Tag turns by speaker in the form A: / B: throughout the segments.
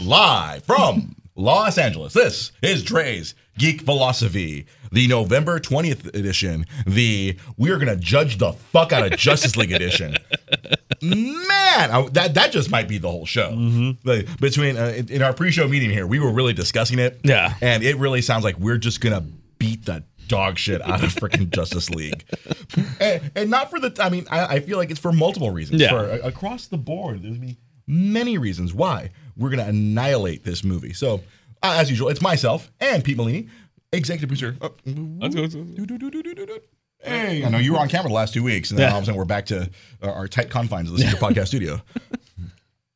A: live from Los Angeles. This is Dre's Geek Philosophy, the November 20th edition, the we're going to judge the fuck out of Justice League edition. Man, I, that that just might be the whole show. Like, between uh, in, in our pre-show meeting here, we were really discussing it.
B: Yeah.
A: And it really sounds like we're just going to beat the dog shit out of freaking Justice League. And, and not for the I mean, I, I feel like it's for multiple reasons.
B: Yeah.
A: For, a- across the board, there's many reasons why we're going to annihilate this movie. So, uh, as usual, it's myself and Pete Molini, executive producer. Oh,
B: Let's go. let's go.
A: do, do, do, do, do, do, do. Hey, I know you were on camera the last two weeks, and then
B: Yeah.
A: all of a sudden we're back to uh, our tight confines of the Secret Podcast Studio.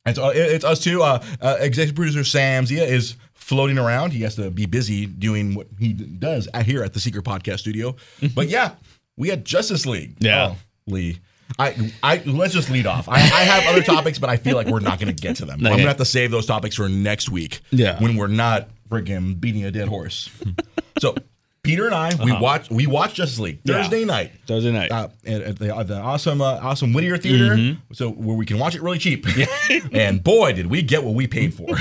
A: And so uh, it's us two. Uh, uh, executive producer Sam Zia is floating around. He has to be busy doing what he does at, here at the Secret Podcast Studio. but yeah, we had Justice League.
B: Yeah.
A: Oh, Lee. I, I let's just lead off. I, I have other topics, but I feel like we're not going to get to them. I'm going to have to save those topics for next week.
B: Yeah.
A: when we're not freaking beating a dead horse. so Peter and I, we watched we watched Justice League
B: Uh-huh. Yeah.
A: Thursday night
B: Thursday night.
A: uh, at, at the, at the awesome uh, awesome Whittier Theater,
B: Mm-hmm.
A: so where we can watch it really cheap. and boy, did we get what we paid for.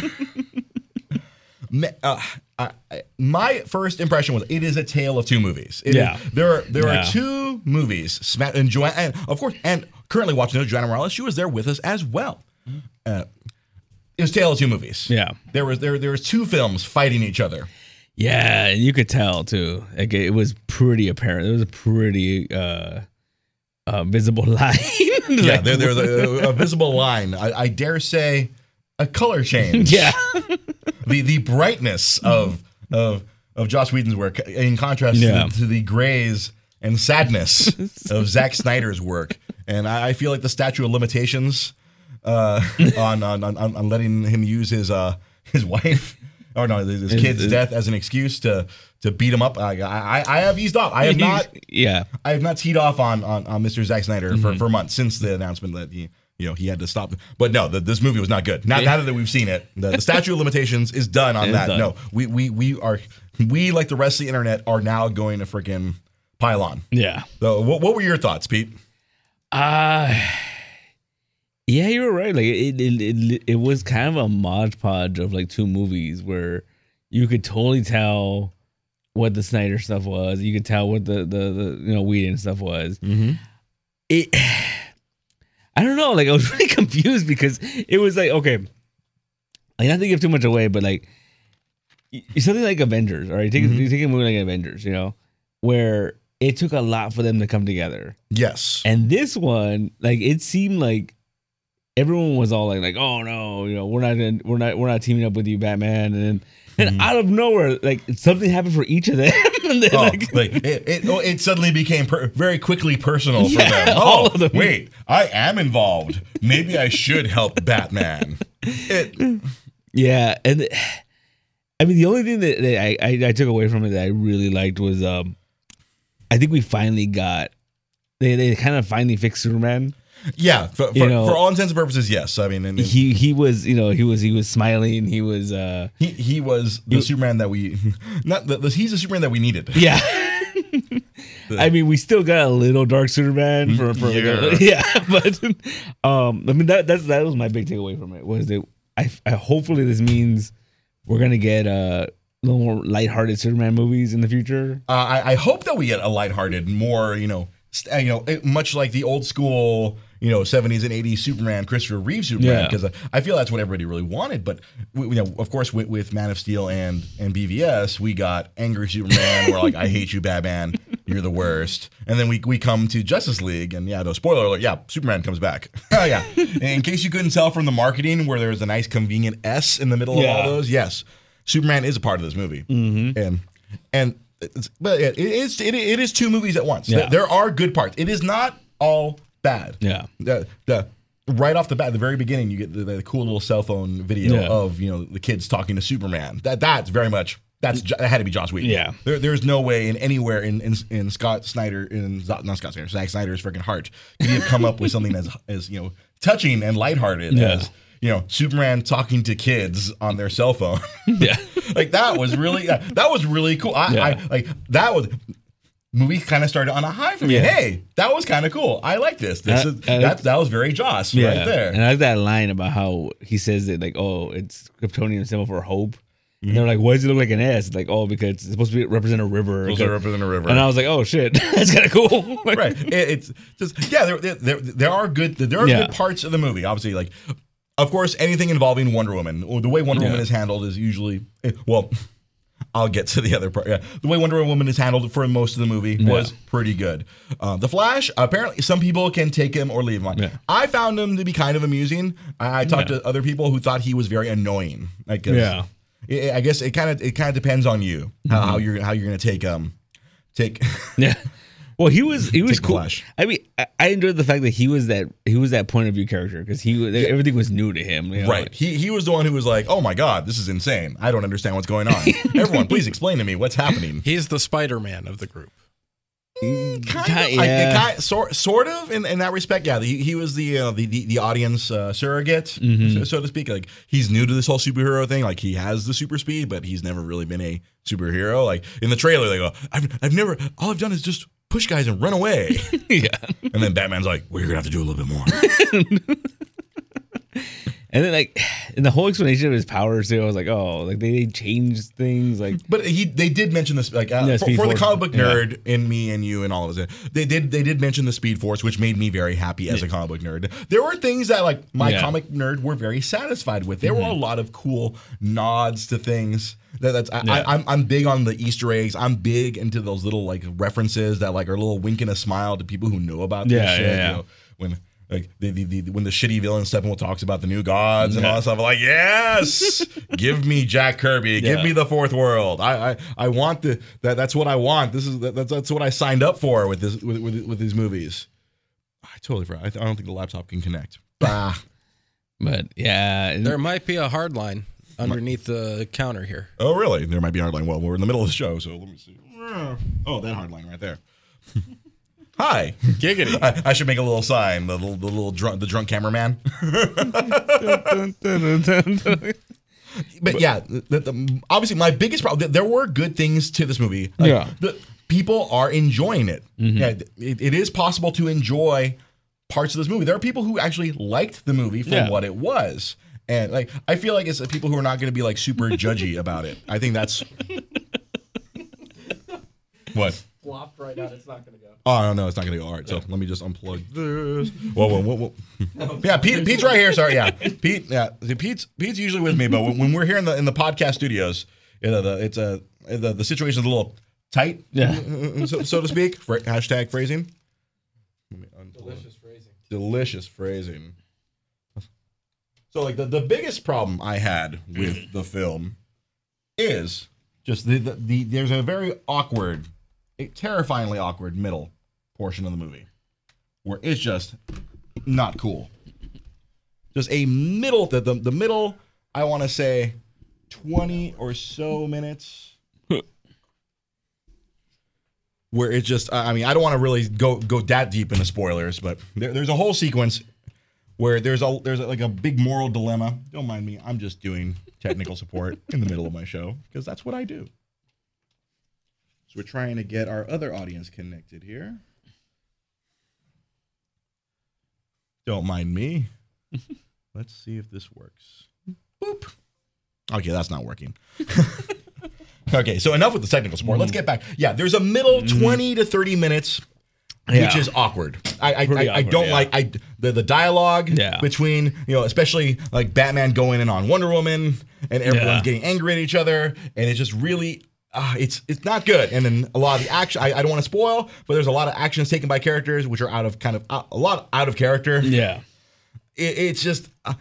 A: Uh, I- my first impression was it is a tale of two movies. It is-
B: Yeah.
A: there are there
B: Yeah.
A: are two movies. And Joanne, and of course, and currently watching it, Joanna Morales. She was there with us as well. Uh, it was a tale of two movies.
B: Yeah.
A: there was there there was two films fighting each other.
B: Yeah, and you could tell too. Like it was pretty apparent. There was a pretty uh, uh visible line.
A: Yeah, there, there's a, a visible line. I, I dare say, a color change.
B: yeah,
A: the the brightness of of of Joss Whedon's work in contrast
B: Yeah.
A: to, to the grays and sadness of Zack Snyder's work. And I, I feel like the statute of limitations uh, on, on, on on letting him use his uh his wife or no his, his kid's death as an excuse to to beat him up. I I, I have eased off. I have not
B: yeah,
A: I have not teed off on on, on Mr. Zack Snyder
B: Mm-hmm.
A: for, for months since the announcement that he you know he had to stop. But no, the, this movie was not good. Now, now that we've seen it, the, the statute of limitations is done on that.
B: done.
A: No, we we we are we like the rest of the internet are now going to freaking pile on.
B: yeah.
A: So what, what were your thoughts, Pete?
B: Uh yeah, you were right. Like it, it, it, it was kind of a mod podge of like two movies where you could totally tell what the Snyder stuff was. You could tell what the the, the you know Whedon stuff was.
A: Mm-hmm.
B: It, I don't know. Like I was really confused because it was like okay, like not to give too much away, but like something like Avengers. All right, take
A: Mhm.
B: you take a movie like Avengers. You know, where it took a lot for them to come together.
A: Yes.
B: And this one, like it seemed like everyone was all like, like, oh no, you know, we're not gonna, we're not we're not teaming up with you, Batman. And then and
A: Mhm.
B: out of nowhere, like something happened for each of them. then,
A: Oh,
B: like,
A: it, it, oh, it suddenly became per, very quickly personal for
B: Yeah,
A: them.
B: all
A: Oh,
B: of them.
A: wait, I am involved. Maybe I should help Batman. It,
B: yeah, and I mean the only thing that, that I, I I took away from it that I really liked was um, I think we finally got they they kind of finally fixed Superman.
A: Yeah, for, for,
B: know-
A: for all intents and purposes, yes. I mean, and, and
B: He he was you know he was he was smiling. He was uh
A: he he was the
B: You-
A: Superman that we not the, the he's the Superman that we needed.
B: Yeah. I mean, we still got a little dark Superman for, for
A: Yeah.
B: like a- yeah, but um, I mean that that's that was my big takeaway from it was that I, I hopefully this means we're gonna get uh, a little more lighthearted Superman movies in the future.
A: Uh, I, I hope that we get a lighthearted, more you know, st- uh, you know, much like the old school, you know, seventies and eighties Superman, Christopher Reeve Superman, because I, I feel that's what everybody really wanted. But we, you know, of course, with, with Man of Steel and and BVS, we got angry Superman, we're like I hate you, Batman, you're the worst. And then we we come to Justice League, and yeah, no spoiler alert, yeah, Superman comes back. oh yeah, in case you couldn't tell from the marketing, where there's a nice convenient S in the middle of all those, yes, Superman is a part of this movie
B: Mm-hmm.
A: and and it's, but it is it, it is two movies at once.
B: Yeah.
A: There, there are good parts. It is not all bad.
B: Yeah.
A: The, the right off the bat, the very beginning, you get the, the cool little cell phone video
B: Yeah.
A: of you know the kids talking to Superman. That that's very much that's that had to be Joss Whedon.
B: Yeah.
A: There, there's no way in anywhere in in, in Scott Snyder in not Scott Snyder Zack Snyder's freaking heart could he have come up with something as as you know touching and lighthearted
B: Yeah.
A: as you know Superman talking to kids on their cell phone.
B: Yeah.
A: like that was really that was really cool. I,
B: Yeah.
A: I like that was movie kind of started on a high for me.
B: Yeah.
A: Hey, that was kind of cool. I like this. This
B: I-
A: is
B: I-
A: that that was very Joss right there.
B: And I like that line about how he says it like, oh, it's Kryptonian symbol for hope. And they're like, why does it look like an S? Like, oh, because it's supposed to be represent a river.
A: Supposed to represent a river.
B: And I was like, oh shit, that's kind of cool.
A: right. It, it's just yeah. There, there, there, are good there are
B: Yeah.
A: good parts of the movie. Obviously, like of course anything involving Wonder Woman. or The way Wonder Woman is handled is usually eh, well. I'll get to the other part. Yeah. The way Wonder Woman is handled for most of the movie was pretty good. Uh, the Flash, apparently, some people can take him or leave him.
B: Yeah.
A: I found him to be kind of amusing. I, I talked
B: Yeah.
A: to other people who thought he was very annoying. Like, 'cause
B: Yeah.
A: I I guess it kind of it kind of depends on you how, how you're how you're gonna take um take
B: Yeah. Well, he was he was cool.
A: Flash.
B: I mean, I, I enjoyed the fact that he was that he was that point of view character because he was everything was new to him. you know?
A: Right. He he was the one who was like, "Oh my god, this is insane. I don't understand what's going on. Everyone, please explain to me what's happening."
C: He's the Spider-Man of the group.
A: Kind of,
B: Ki-
A: I-
B: yeah.
A: ki- sort, sort of in, in that respect. Yeah, he, he was the, uh, the the the audience uh, surrogate,
B: Mm-hmm.
A: so, so to speak. Like he's new to this whole superhero thing. Like he has the super speed, but he's never really been a superhero. Like in the trailer, they go, "I've I've never. All I've done is just push guys and run away."
B: yeah.
A: and then Batman's like, "Well, you're gonna have to do a little bit more."
B: And then like in the whole explanation of his powers too, I was like, oh, like they, they changed things. Like
A: But he they did mention this like uh,
B: Yeah,
A: for, for the comic book
B: Yeah.
A: nerd in me and you and all of us. They did they did mention the Speed Force, which made me very happy as a comic book nerd. There were things that like my
B: Yeah. Mm-hmm.
A: comic nerd were very satisfied with. There were a lot of cool nods to things. That, that's I,
B: Yeah.
A: I, I'm I'm big on the Easter eggs. I'm big into those little like references that like are a little wink and a smile to people who know about this
B: Yeah,
A: shit.
B: yeah,
A: you
B: yeah.
A: know, when like the, the, the when the shitty villain Steppenwolf talks about the new gods and all
B: Yeah.
A: that stuff, I'm like, yes, give me Jack Kirby, give me the fourth world. I, I I want the that that's what I want. This is that, that's that's what I signed up for with this with with, with these movies. I totally forgot. I, th- I don't think the laptop can connect. Ah.
B: but yeah.
C: There might be a hard line underneath the counter here.
A: Oh, really? There might be a hard line. Well, we're in the middle of the show, so let me see. Oh, that hard line right there. Hi.
C: Giggity.
A: I, I should make a little sign. The little, the little drunk, the drunk cameraman. but yeah, the, the, obviously my biggest problem. There were good things to this movie. Like,
B: Yeah.
A: the, people are enjoying it. Mm-hmm. Yeah, it, it is possible to enjoy parts of this movie. There are people who actually liked the movie for
B: Yeah.
A: what it was. And like, I feel like it's the people who are not going to be like super judgy about it. I think that's what.
C: Flopped right out. It's not going to go.
A: Oh no, no, it's not gonna go. All right, so let me just unplug this. Whoa, whoa, whoa, whoa. Yeah, Pete, Pete's right here. Sorry, yeah, Pete. Yeah, Pete's Pete's usually with me, but when, when we're here in the in the podcast studios, you know, the, it's a the the situation's a little tight,
B: Yeah.
A: so, so to speak. Fra- hashtag phrasing. Let me unplug.
C: Delicious phrasing.
A: Delicious phrasing. So, like the, the biggest problem I had with the film is just the, the, the there's a very awkward, a terrifyingly awkward middle portion of the movie where it's just not cool. Just a middle the the, the middle I want to say 20 or so minutes where it just I mean I don't want to really go go that deep into spoilers, but there, there's a whole sequence where there's a there's a, like a big moral dilemma. Don't mind me, I'm just doing technical support in the middle of my show because that's what I do. So we're trying to get our other audience connected here. Don't mind me. Let's see if this works. Boop. Okay, that's not working. okay, so enough with the technical support. Let's mm. get back. Yeah, there's a middle mm. 20 to 30 minutes which is awkward. I I, I, I don't
B: yeah.
A: like I the, the dialogue
B: Yeah.
A: between you know especially like Batman going in on Wonder Woman and everyone's
B: Yeah.
A: getting angry at each other and it's just really uh, it's it's not good. And then a lot of the action I, I don't want to spoil, but there's a lot of actions taken by characters which are out of kind of out, a lot out of character.
B: yeah.
A: It, it's just. Uh,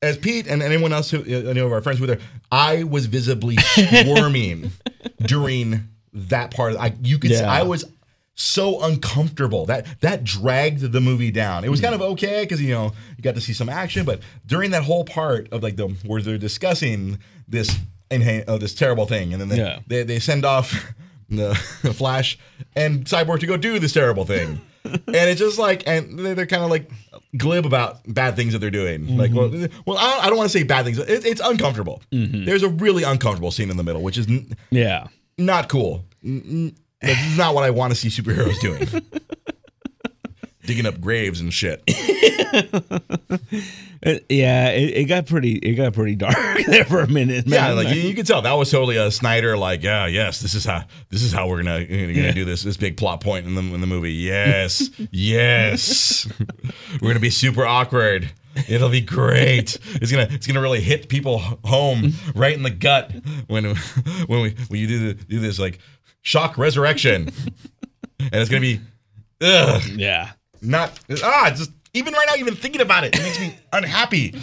A: as Pete and anyone else who uh, any of our friends who were there, I was visibly squirming during that part. I you could see, I was so uncomfortable that that dragged the movie down. It was kind of okay because you know you got to see some action, but during that whole part of like the where they're discussing this inha- uh, this terrible thing, and then they,
B: Yeah.
A: they they send off the Flash and Cyborg to go do this terrible thing, and it's just like and they're, they're kind of like glib about bad things that they're doing. Like, well, well, I don't, don't want to say bad things. It, it's uncomfortable. There's a really uncomfortable scene in the middle, which is n-
B: Yeah.
A: not cool. N- n- This is not what I want to see superheroes doing. Digging up graves and shit.
B: Uh, yeah, it, it got pretty it got pretty dark there for a minute.
A: Yeah,
B: man.
A: like you, you could tell that was totally a Snyder. Like, yeah, yes, this is how this is how we're gonna gonna,
B: Yeah.
A: do this this big plot point in the in the movie. Yes, yes, we're gonna be super awkward. It'll be great. It's gonna it's gonna really hit people home right in the gut when when we when you do the, do this like shock resurrection, and it's gonna be ugh,
B: yeah.
A: Not ah just even right now even thinking about it it makes me unhappy.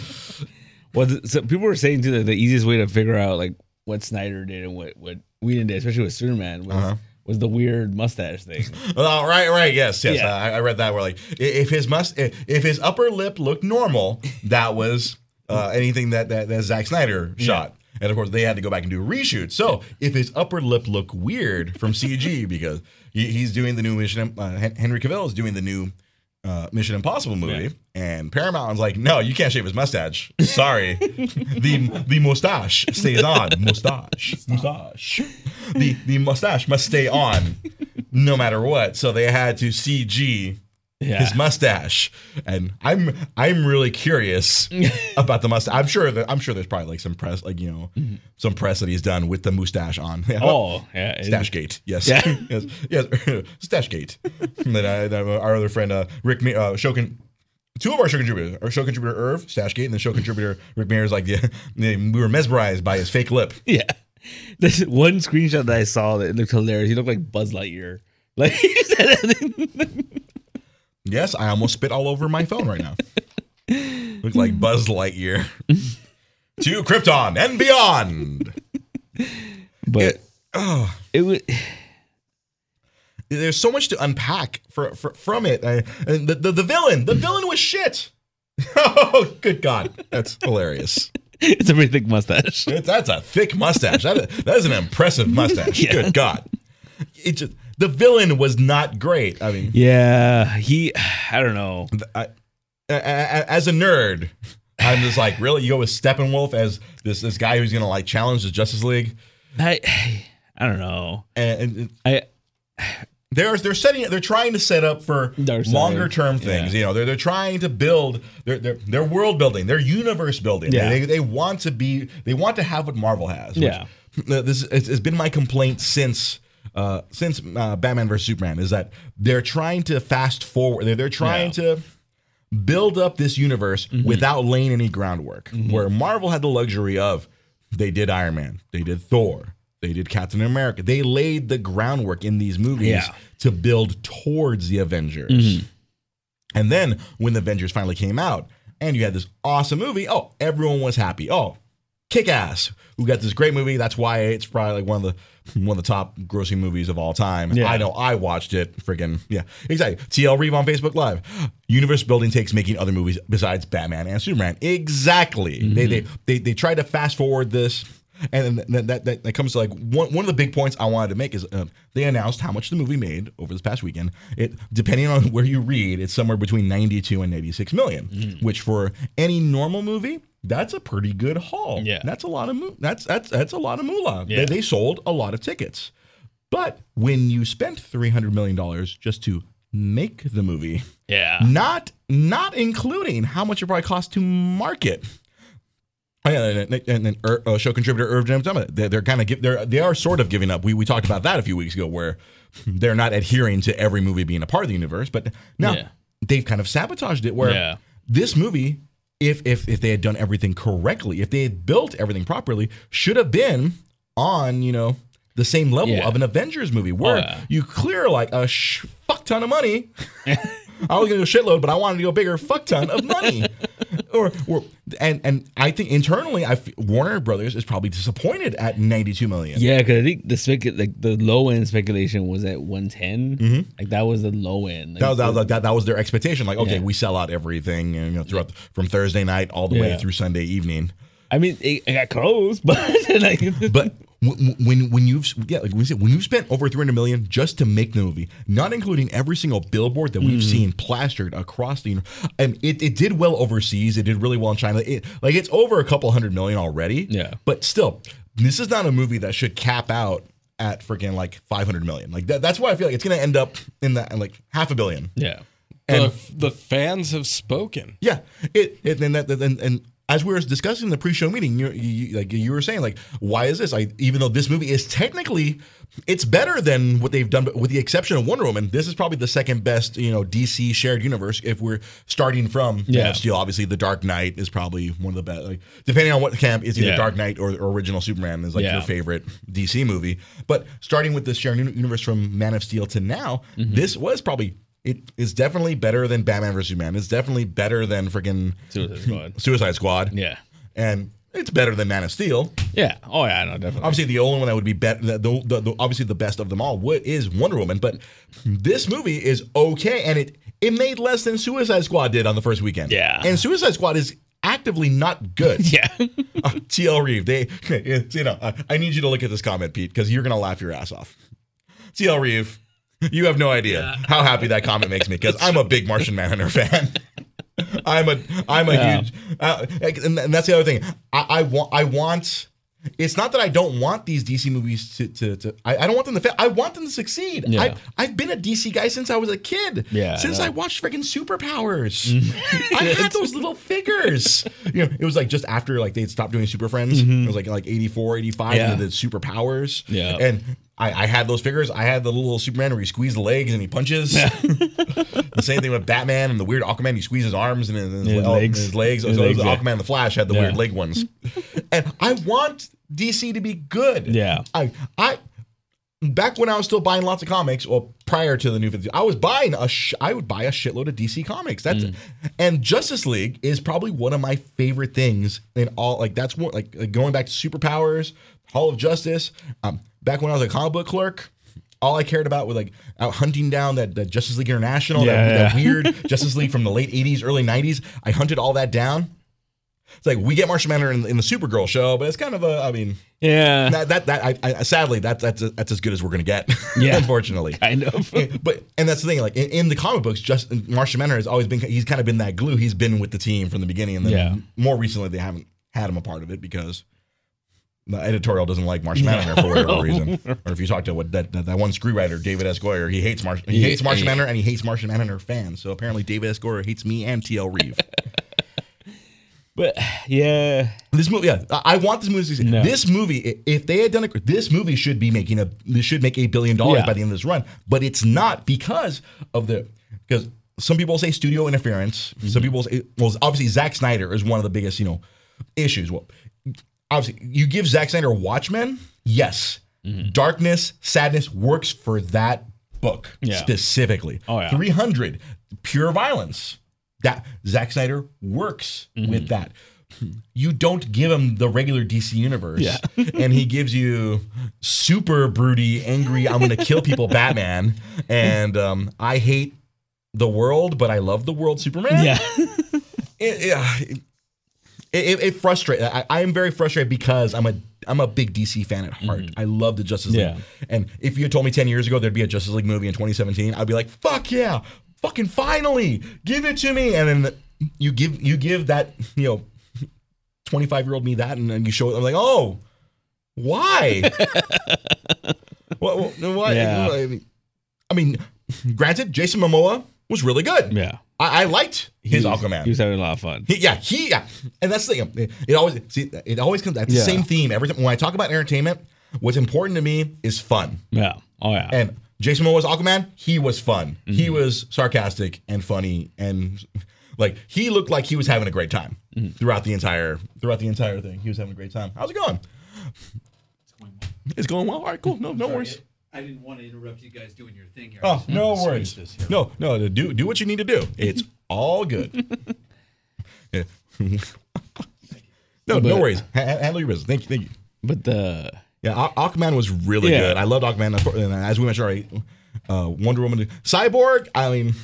B: Well, th- so people were saying too that the easiest way to figure out like what Snyder did and what what Whedon did, especially with Superman, was
A: Uh-huh.
B: was the weird mustache thing.
A: Oh, right, right, yes, yes.
B: Yeah.
A: I, I read that. Where like, if his must, if, if his upper lip looked normal, that was uh, anything that, that that Zack Snyder shot. And of course, they had to go back and do a reshoot. So if his upper lip looked weird from CG because he, he's doing the new Mission, uh, Henry Cavill is doing the new uh, Mission Impossible movie,
B: Yeah.
A: and Paramount's like, no, you can't shave his mustache. Sorry, the the mustache stays on. Mustache, mustache. The the mustache must stay on, no matter what. So they had to CG
B: Yeah,
A: his mustache, and I'm I'm really curious about the mustache. I'm sure that I'm sure there's probably like some press, like you know, some press that he's done with the mustache on.
B: Oh yeah, it-
A: Stashgate, yes,
B: Yeah.
A: yes, yes, Stashgate. and then I, then our other friend, uh, Rick, Me- uh, show con- two of our show contributors, our show contributor Irv Stashgate, and the show contributor Rick Meyer is like, yeah, we were mesmerized by his fake lip.
B: yeah. There's one screenshot that I saw that looked hilarious. He looked like Buzz Lightyear. Like he said,
A: Yes, I almost spit all over my phone right now. Look like Buzz Lightyear to Krypton and beyond.
B: but
A: Oh,
B: it was
A: there's so much to unpack for, for, from it. I, and the, the the villain, the villain was shit. Oh, good God, that's hilarious.
B: it's a pretty thick mustache.
A: It- that's a thick mustache. That is, that is an impressive mustache.
B: Yeah.
A: Good God, it just the villain was not great. I mean,
B: Yeah, he. I don't know.
A: I, as a nerd, I'm just like, really, you go with Steppenwolf as this this guy who's gonna like challenge the Justice League,
B: I. I don't know.
A: and, and
B: I.
A: they're they're setting they're trying to set up for longer term things.
B: Yeah.
A: You know, they're they're trying to build they're, they're world building, they're universe building.
B: Yeah.
A: They, they want to be they want to have what Marvel has.
B: Yeah.
A: this has been my complaint since. Uh, since uh, Batman vs Superman is that they're trying to fast forward. They're, they're trying
B: Yeah.
A: to build up this universe
B: Mm-hmm.
A: without laying any groundwork. Where Marvel had the luxury of they did Iron Man, they did Thor, they did Captain America. They laid the groundwork in these movies
B: Yeah. Mm-hmm.
A: to build towards the Avengers. And then when the Avengers finally came out and you had this awesome movie, oh, everyone was happy. Oh, kick ass. We got this great movie. That's why it's probably like one of the one of the top grossing movies of all time.
B: Yeah.
A: I know I watched it. Friggin' yeah, exactly. TL Reeve on Facebook Live. Universe building takes making other movies besides Batman and Superman. Exactly. They, mm-hmm. they they they tried to fast forward this. And that, that, that, that comes to like one, one of the big points I wanted to make is uh, they announced how much the movie made over this past weekend. It depending on where you read, it's somewhere between 92 and 86 million, which for any normal movie, that's a pretty good haul.
B: Yeah.
A: that's a lot of mo- that's that's that's a lot of moolah.
B: Yeah.
A: They, they sold a lot of tickets, but when you spent 300 million dollars just to make the movie,
B: Yeah.
A: not not including how much it probably cost to market. Oh, yeah, and, and, then uh, show contributor Irv Jim they're, they're kind of give, they're they are sort of giving up. We we talked about that a few weeks ago, where they're not adhering to every movie being a part of the universe, but now
B: Yeah.
A: they've kind of sabotaged it. Where
B: Yeah.
A: this movie, if if if they had done everything correctly, if they had built everything properly, should have been on you know the same level
B: Yeah.
A: of an Avengers movie, where
B: Oh,
A: you clear like a sh- fuck ton of money. I was gonna go shitload, but I wanted to go bigger, fuck ton of money. or, or and and I think internally, I f- Warner Brothers is probably disappointed at 92 million.
B: Yeah, because I think the spec like the low end speculation was at one mm-hmm. Like that was the low end. Like,
A: That was, that, was, that, that was their expectation. Like, okay,
B: Yeah.
A: we sell out everything, and you know, throughout from Thursday night all the way through Sunday evening.
B: I mean, it, it got close, but like,
A: But when when you've yeah, like we said, when you've spent over 300 million just to make the movie, not including every single billboard that we've mm. seen plastered across the, and it, it did well overseas. It did really well in China. It, like it's over a couple hundred million already.
B: Yeah.
A: But still, this is not a movie that should cap out at freaking like 500 million. Like that, that's why I feel like it's going to end up in that like half a billion.
B: Yeah.
A: And
C: the, the fans have spoken.
A: yeah, it, it and that and, and as we were discussing in the pre-show meeting, you, you like you were saying like, why is this? I even though this movie is technically it's better than what they've done, but with the exception of Wonder Woman, this is probably the second best you know DC shared universe if we're starting from Man of Steel. Obviously, The Dark Knight is probably one of the best. Like depending on what camp, it's either
B: Yeah.
A: Dark Knight or, or original Superman is like
B: Yeah.
A: your favorite DC movie. But starting with the shared universe from Man of Steel to now,
B: Mm-hmm.
A: this was probably. It is definitely better than Batman vs Superman. It's definitely better than freaking
B: Suicide Squad.
A: Suicide Squad.
B: Yeah.
A: And it's better than Man of Steel.
B: Yeah. Oh yeah, no, definitely.
A: Obviously, the only one that would be better, the, the, the, obviously the best of them all, would, is Wonder Woman. But this movie is okay, and it it made less than Suicide Squad did on the first weekend.
B: Yeah.
A: and Suicide Squad is actively not good.
B: yeah.
A: Uh, TL Reeve, they, you know, I, I need you to look at this comment, Pete, because you're gonna laugh your ass off. TL Reeve, you have no idea how happy that comment makes me because I'm a big Martian Manhunter fan. I'm a I'm a
B: Yeah.
A: huge, uh, and, and that's the other thing. I, I want I want. It's not that I don't want these DC movies to to. to I, I don't want them to fail. I want them to succeed.
B: Yeah.
A: I, I've been a DC guy since I was a kid.
B: Yeah,
A: Since
B: I
A: I, watched freaking Superpowers. I had those little figures. You know, it was like just after like they'd stopped doing Super Friends. It was like like 84, 85,
B: Yeah.
A: and they did Superpowers.
B: Yeah.
A: And I, I had those figures. I had the little Superman where he squeezes the legs and he punches. the same thing with Batman and the weird Aquaman. He squeezes his arms and his,
B: His
A: oh,
B: legs.
A: His legs.
B: His
A: so
B: legs,
A: the
B: yeah.
A: Aquaman and the Flash had the
B: Yeah.
A: weird leg ones. and I want DC to be good.
B: Yeah.
A: I I back when I was still buying lots of comics, well, prior to the new 50, I was buying a sh- I would buy a shitload of DC comics. That's
B: Mm.
A: and Justice League is probably one of my favorite things in all. Like that's more like, like going back to superpowers, Hall of Justice. Um, back when I was a comic book clerk. All I cared about was like out hunting down that, that Justice League International, that,
B: Yeah,
A: that weird Justice League from the late 80s, early 90s. I hunted all that down. It's like we get Martian Manhunter in, in the Supergirl show, but it's kind of a, I mean,
B: Yeah.
A: that that, that I, I sadly that that's that's as good as we're gonna get.
B: Yeah.
A: unfortunately.
B: kind of.
A: but and that's the thing. Like in, in the comic books, just Martian Manhunter has always been. He's kind of been that glue. He's been with the team from the beginning, and then
B: Yeah.
A: more recently they haven't had him a part of it because the editorial doesn't like Martian Manhunter for whatever reason. Or if you talk to what that, that, that one screenwriter, David S. Goyer, he hates Martian. He
B: Yeah,
A: hates
B: yeah.
A: Manhunter, and he hates Martian Manhunter fans. So apparently, David S. Goyer hates me and TL Reeve.
B: But yeah.
A: This movie, yeah, I I want this movie.
B: No.
A: This movie, if they had done it, this movie should be making a, this should make a billion dollars
B: Yeah.
A: by the end of this run, but it's not because of the because some people say studio interference.
B: Mm-hmm.
A: Some people say, well, obviously Zack Snyder is one of the biggest, you know, issues. Well, obviously, you give Zack Snyder Watchmen, yes,
B: Mm-hmm.
A: darkness, sadness works for that book
B: Yeah.
A: specifically.
B: Oh, yeah.
A: 300, pure violence. That Zack Snyder works
B: Mm-hmm.
A: with that. You don't give him the regular DC universe,
B: Yeah.
A: and he gives you super broody, angry, I'm going to kill people Batman, and um, I hate the world, but I love the world Superman.
B: Yeah.
A: it, it, it frustrates. I, I am very frustrated because I'm a I'm a big DC fan at heart. Mm-hmm. I love the Justice League.
B: Yeah.
A: And if you had told me 10 years ago there'd be a Justice League movie in 2017, I'd be like, "Fuck yeah. Fucking finally. Give it to me." And then you give you give that, you know, 25-year-old me that and then you show it I'm like, "Oh, why?" what, what, what-
B: Yeah.
A: I mean, I mean, granted, Jason Momoa was really good.
B: Yeah.
A: I, I liked his
B: He was-
A: Aquaman.
B: He was having a lot of fun.
A: He, yeah, he yeah, and that's the thing. It, it always see it always comes. That's the
B: Yeah.
A: same theme every time when I talk about entertainment. What's important to me is fun.
B: Yeah. Oh yeah.
A: And Jason Momoa's Aquaman, he was fun.
B: Mm-hmm.
A: He was sarcastic and funny and like he looked like he was having a great time
B: Mm-hmm.
A: throughout the entire throughout the entire thing. He was having a great time. How's it going?
D: It's going well.
A: It's going well. All right, cool. No, no
D: Sorry,
A: worries.
D: I didn't want to interrupt you guys doing your thing here.
A: Oh, no worries.
D: this here.
A: No, no, do do what you need to do. It's all good. Yeah. no, no worries. Ha- ha- handle your business. Thank you. Thank you.
B: but the
A: Yeah, Aqu- Aquaman was really
B: Yeah.
A: good. I loved Aquaman. And as we mentioned already, uh, Wonder Woman, Cyborg. I mean,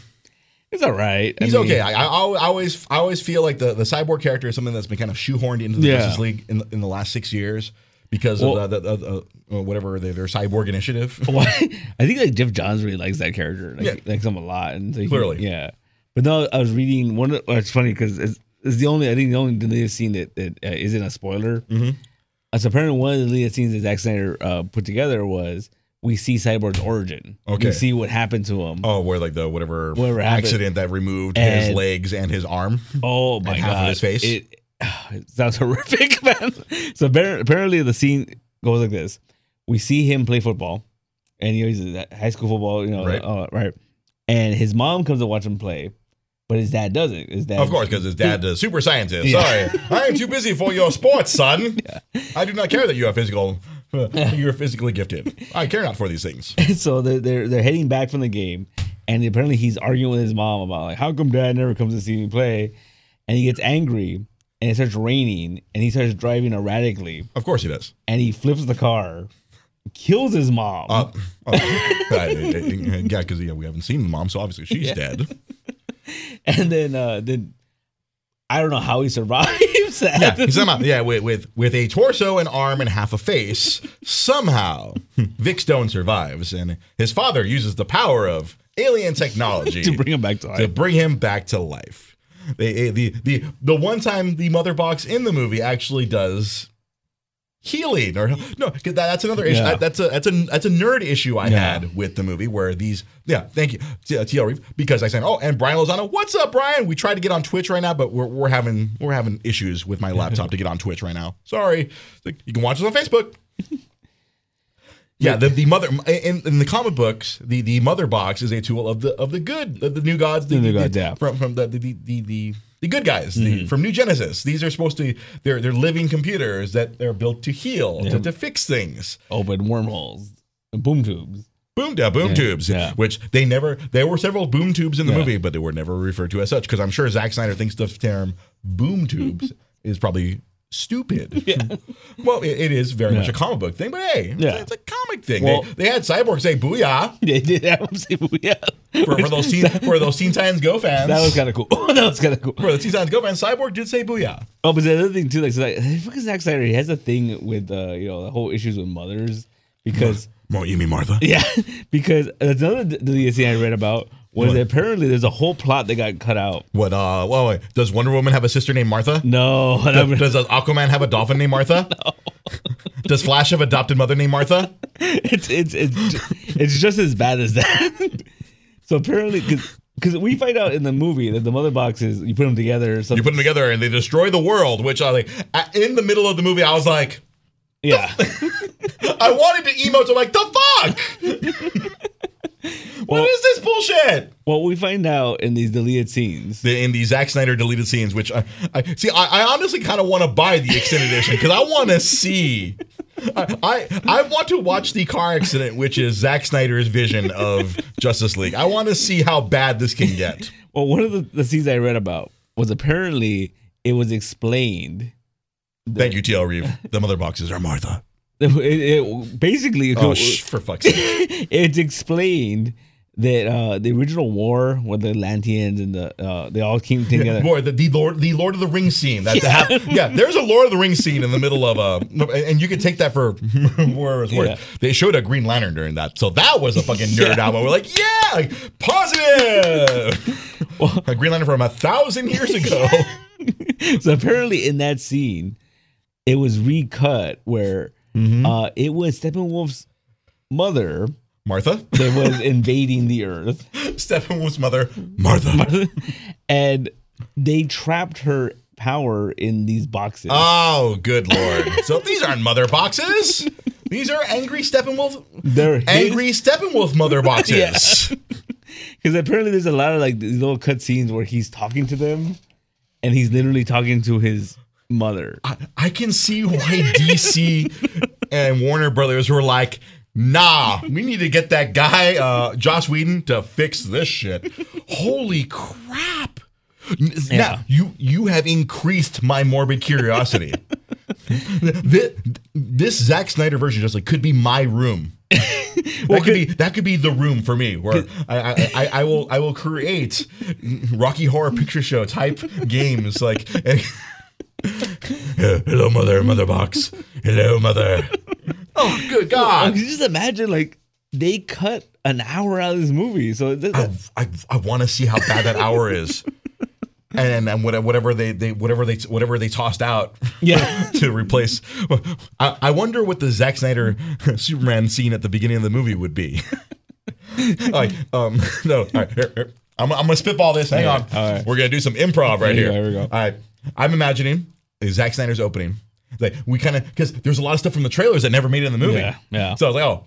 B: it's all right. I
A: he's
B: mean,
A: okay. I, I, I always, I always feel like the, the Cyborg character is something that's been kind of shoehorned into the
B: Yeah.
A: Justice League in, in the last six years because
B: Well-
A: of the, the, the, uh, whatever their, their Cyborg initiative.
B: Why? I think like Geoff Johns really likes that character. Like,
A: Yeah.
B: likes him a lot. And so he-
A: Clearly.
B: yeah. But no, I was reading one. Of, well, it's funny because it's, it's the only I think the only deleted scene that that uh, isn't a spoiler.
A: Mhm.
B: Uh, so apparently, one of the lead scenes that Zack Snyder uh, put together was we see Cyborg's origin.
A: Okay.
B: We see what happened to him.
A: Oh, where like the whatever,
B: Whatever happened.
A: accident that removed his legs and his arm.
B: Oh my
A: And
B: god!
A: half of his face?
B: It sounds horrific, man. So apparently, the scene goes like this: We see him play football, and you know, he's high school football, you know,
A: Right.
B: uh, right. And his mom comes to watch him play, but his dad doesn't. His dad,
A: Of course, because his dad's a super scientist.
B: Yeah.
A: Sorry, I am too busy for your sports, son. I do not care that you are physical. You're physically gifted. I care not for these things.
B: so they're, they're they're heading back from the game, and apparently he's arguing with his mom about like how come dad never comes to see me play, and he gets angry, and it starts raining, and he starts driving erratically,
A: Of course he does.
B: and he flips the car, kills his mom.
A: Uh, oh, I- yeah, because yeah, we haven't seen the mom, so obviously she's
B: Yeah.
A: dead.
B: and then uh then I don't know how he survives that.
A: Yeah, he's somehow, yeah, with, with with a torso, an arm, and half a face. Somehow, Vic Stone survives, and his father uses the power of alien technology
B: to bring him back to
A: to bring him back to life. They, eh, the the the one time the mother box in the movie actually does healing or no that, that's another issue.
B: Yeah.
A: That- that's a that's a that's a nerd issue I
B: Yeah.
A: had with the movie where these yeah thank you TL uh, Reeve because I said oh and Brian Lozano what's up Brian? We tried to get on Twitch right now but we're, we're having we're having issues with my laptop to get on Twitch right now. Sorry. Like, you can watch us on Facebook yeah, the, the mother in, in the comic books, the, the mother box is a tool of the of the good, of the new gods, the,
B: The new gods, yeah. Mm-hmm.
A: from from the the the, the, the good guys the, from New Genesis. These are supposed to they're they're living computers that they're built to heal, to,
B: Yeah.
A: to fix things.
B: Open wormholes, boom tubes.
A: Boom, yeah, boom
B: Yeah,
A: tubes,
B: yeah.
A: which they never. There were several boom tubes in the movie, but they were never referred to as such. Because I'm sure Zack Snyder thinks the term boom tubes is probably stupid.
B: Yeah.
A: well, it, it is very much a comic book thing, but hey, it's,
B: Yeah.
A: it's a comic thing.
B: Well-
A: they, they had Cyborg say "booyah"
B: They did have him say yeah.
A: for, for those teen for those Teen Titans Go fans.
B: That was kind of cool. that was kind of cool.
A: for the Teen Titans Go fans. Cyborg did say "booyah."
B: Oh, but the other thing too, like, so like fucking Zack Snyder, he has a thing with uh, you know, the whole issues with mothers because
A: Well, you mean Martha?
B: yeah, because that's another scene I read about was
A: What?
B: apparently there's a whole plot that got cut out.
A: What? Uh, well, wait, does Wonder Woman have a sister named Martha?
B: No,
A: Does, does Aquaman have a dolphin named Martha? No. Does Flash have adopted mother named Martha?
B: it's it's it's it's just as bad as that. so apparently, because we find out in the movie that the mother boxes you put them together. Some,
A: You put them together and they destroy the world. Which I like. In the middle of the movie, I was like,
B: yeah.
A: I wanted to emote. I'm like, the fuck. What is this bullshit?
B: Well, we find out in these deleted scenes.
A: The, in the Zack Snyder deleted scenes, which I, I see, I, I honestly kind of want to buy the extended edition because I want to see. I, I I want to watch the car accident, which is Zack Snyder's vision of Justice League. I want to see how bad this can get.
B: Well, one of the, the scenes I read about was apparently it was explained.
A: Thank you, TL Reeve. The mother boxes are Martha.
B: It, it- basically,
A: Oh, sh- for fuck's sake.
B: it's explained that uh, the original war with the Atlanteans and the uh, they all came together.
A: Boy, the, the Lord the Lord of the Rings scene. That
B: Yeah.
A: yeah. yeah, there's a Lord of the Rings scene in the middle of a, and you can take that for where it's worth.
B: Yeah.
A: They showed a Green Lantern during that, so that was a fucking nerd
B: Yeah.
A: album. We're like, yeah, like, positive. a Green Lantern from a thousand years ago.
B: so apparently, in that scene, it was recut where
A: Mm-hmm.
B: uh, it was Steppenwolf's mother
A: Martha,
B: that was invading the Earth,
A: Steppenwolf's mother, Martha. Martha.
B: and they trapped her power in these boxes.
A: Oh, good lord! So these aren't mother boxes. These are angry Steppenwolf,
B: They're his-
A: angry Steppenwolf mother boxes.
B: Because apparently there's a lot of like these little cut scenes where he's talking to them and he's literally talking to his mother.
A: I, I can see why DC and Warner Brothers were like, nah, we need to get that guy, uh, Joss Whedon, to fix this shit. Holy crap.
B: Yeah.
A: Now, you you have increased my morbid curiosity. this, this Zack Snyder version just like could be my room. that could be that could be the room for me where I, I, I, I will I will create Rocky Horror Picture Show type games like and, hello mother mother box hello mother oh good god
B: can just imagine like they cut an hour out of this movie. So this,
A: I, I, I want to see how bad that hour is and and whatever whatever they, they whatever they whatever they tossed out
B: Yeah.
A: to replace. I, I wonder what the Zack Snyder Superman scene at the beginning of the movie would be. like, um, no, all right, here, here. I'm, I'm gonna spitball this. Hang on,
B: all right.
A: we're gonna do some improv right
B: Here
A: here.
B: we go, here we go.
A: All right, I'm imagining Zack Snyder's opening. Like we kind of because there's a lot of stuff from the trailers that never made it in the movie.
B: Yeah, yeah.
A: So I was like, oh,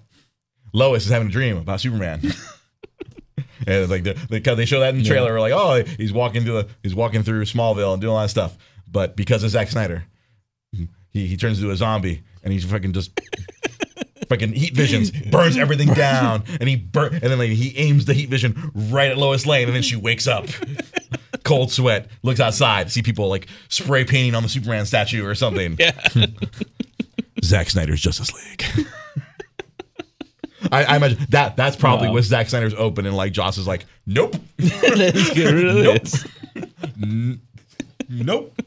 A: Lois is having a dream about Superman. and like they, they, they show that in the trailer, we're like, oh, he's walking through the he's walking through Smallville and doing all that stuff. But because of Zack Snyder, he he turns into a zombie and he's fucking just fucking heat visions, burns everything down, and he burn and then like he aims the heat vision right at Lois Lane, and then she wakes up. Cold sweat, looks outside, see people like spray painting on the Superman statue or something.
B: Yeah.
A: Zack Snyder's Justice League. I, I imagine that that's probably
B: Wow.
A: what Zack Snyder's open and like Joss is like, nope,
B: Let's get rid of
A: Nope.
B: this.
A: nope.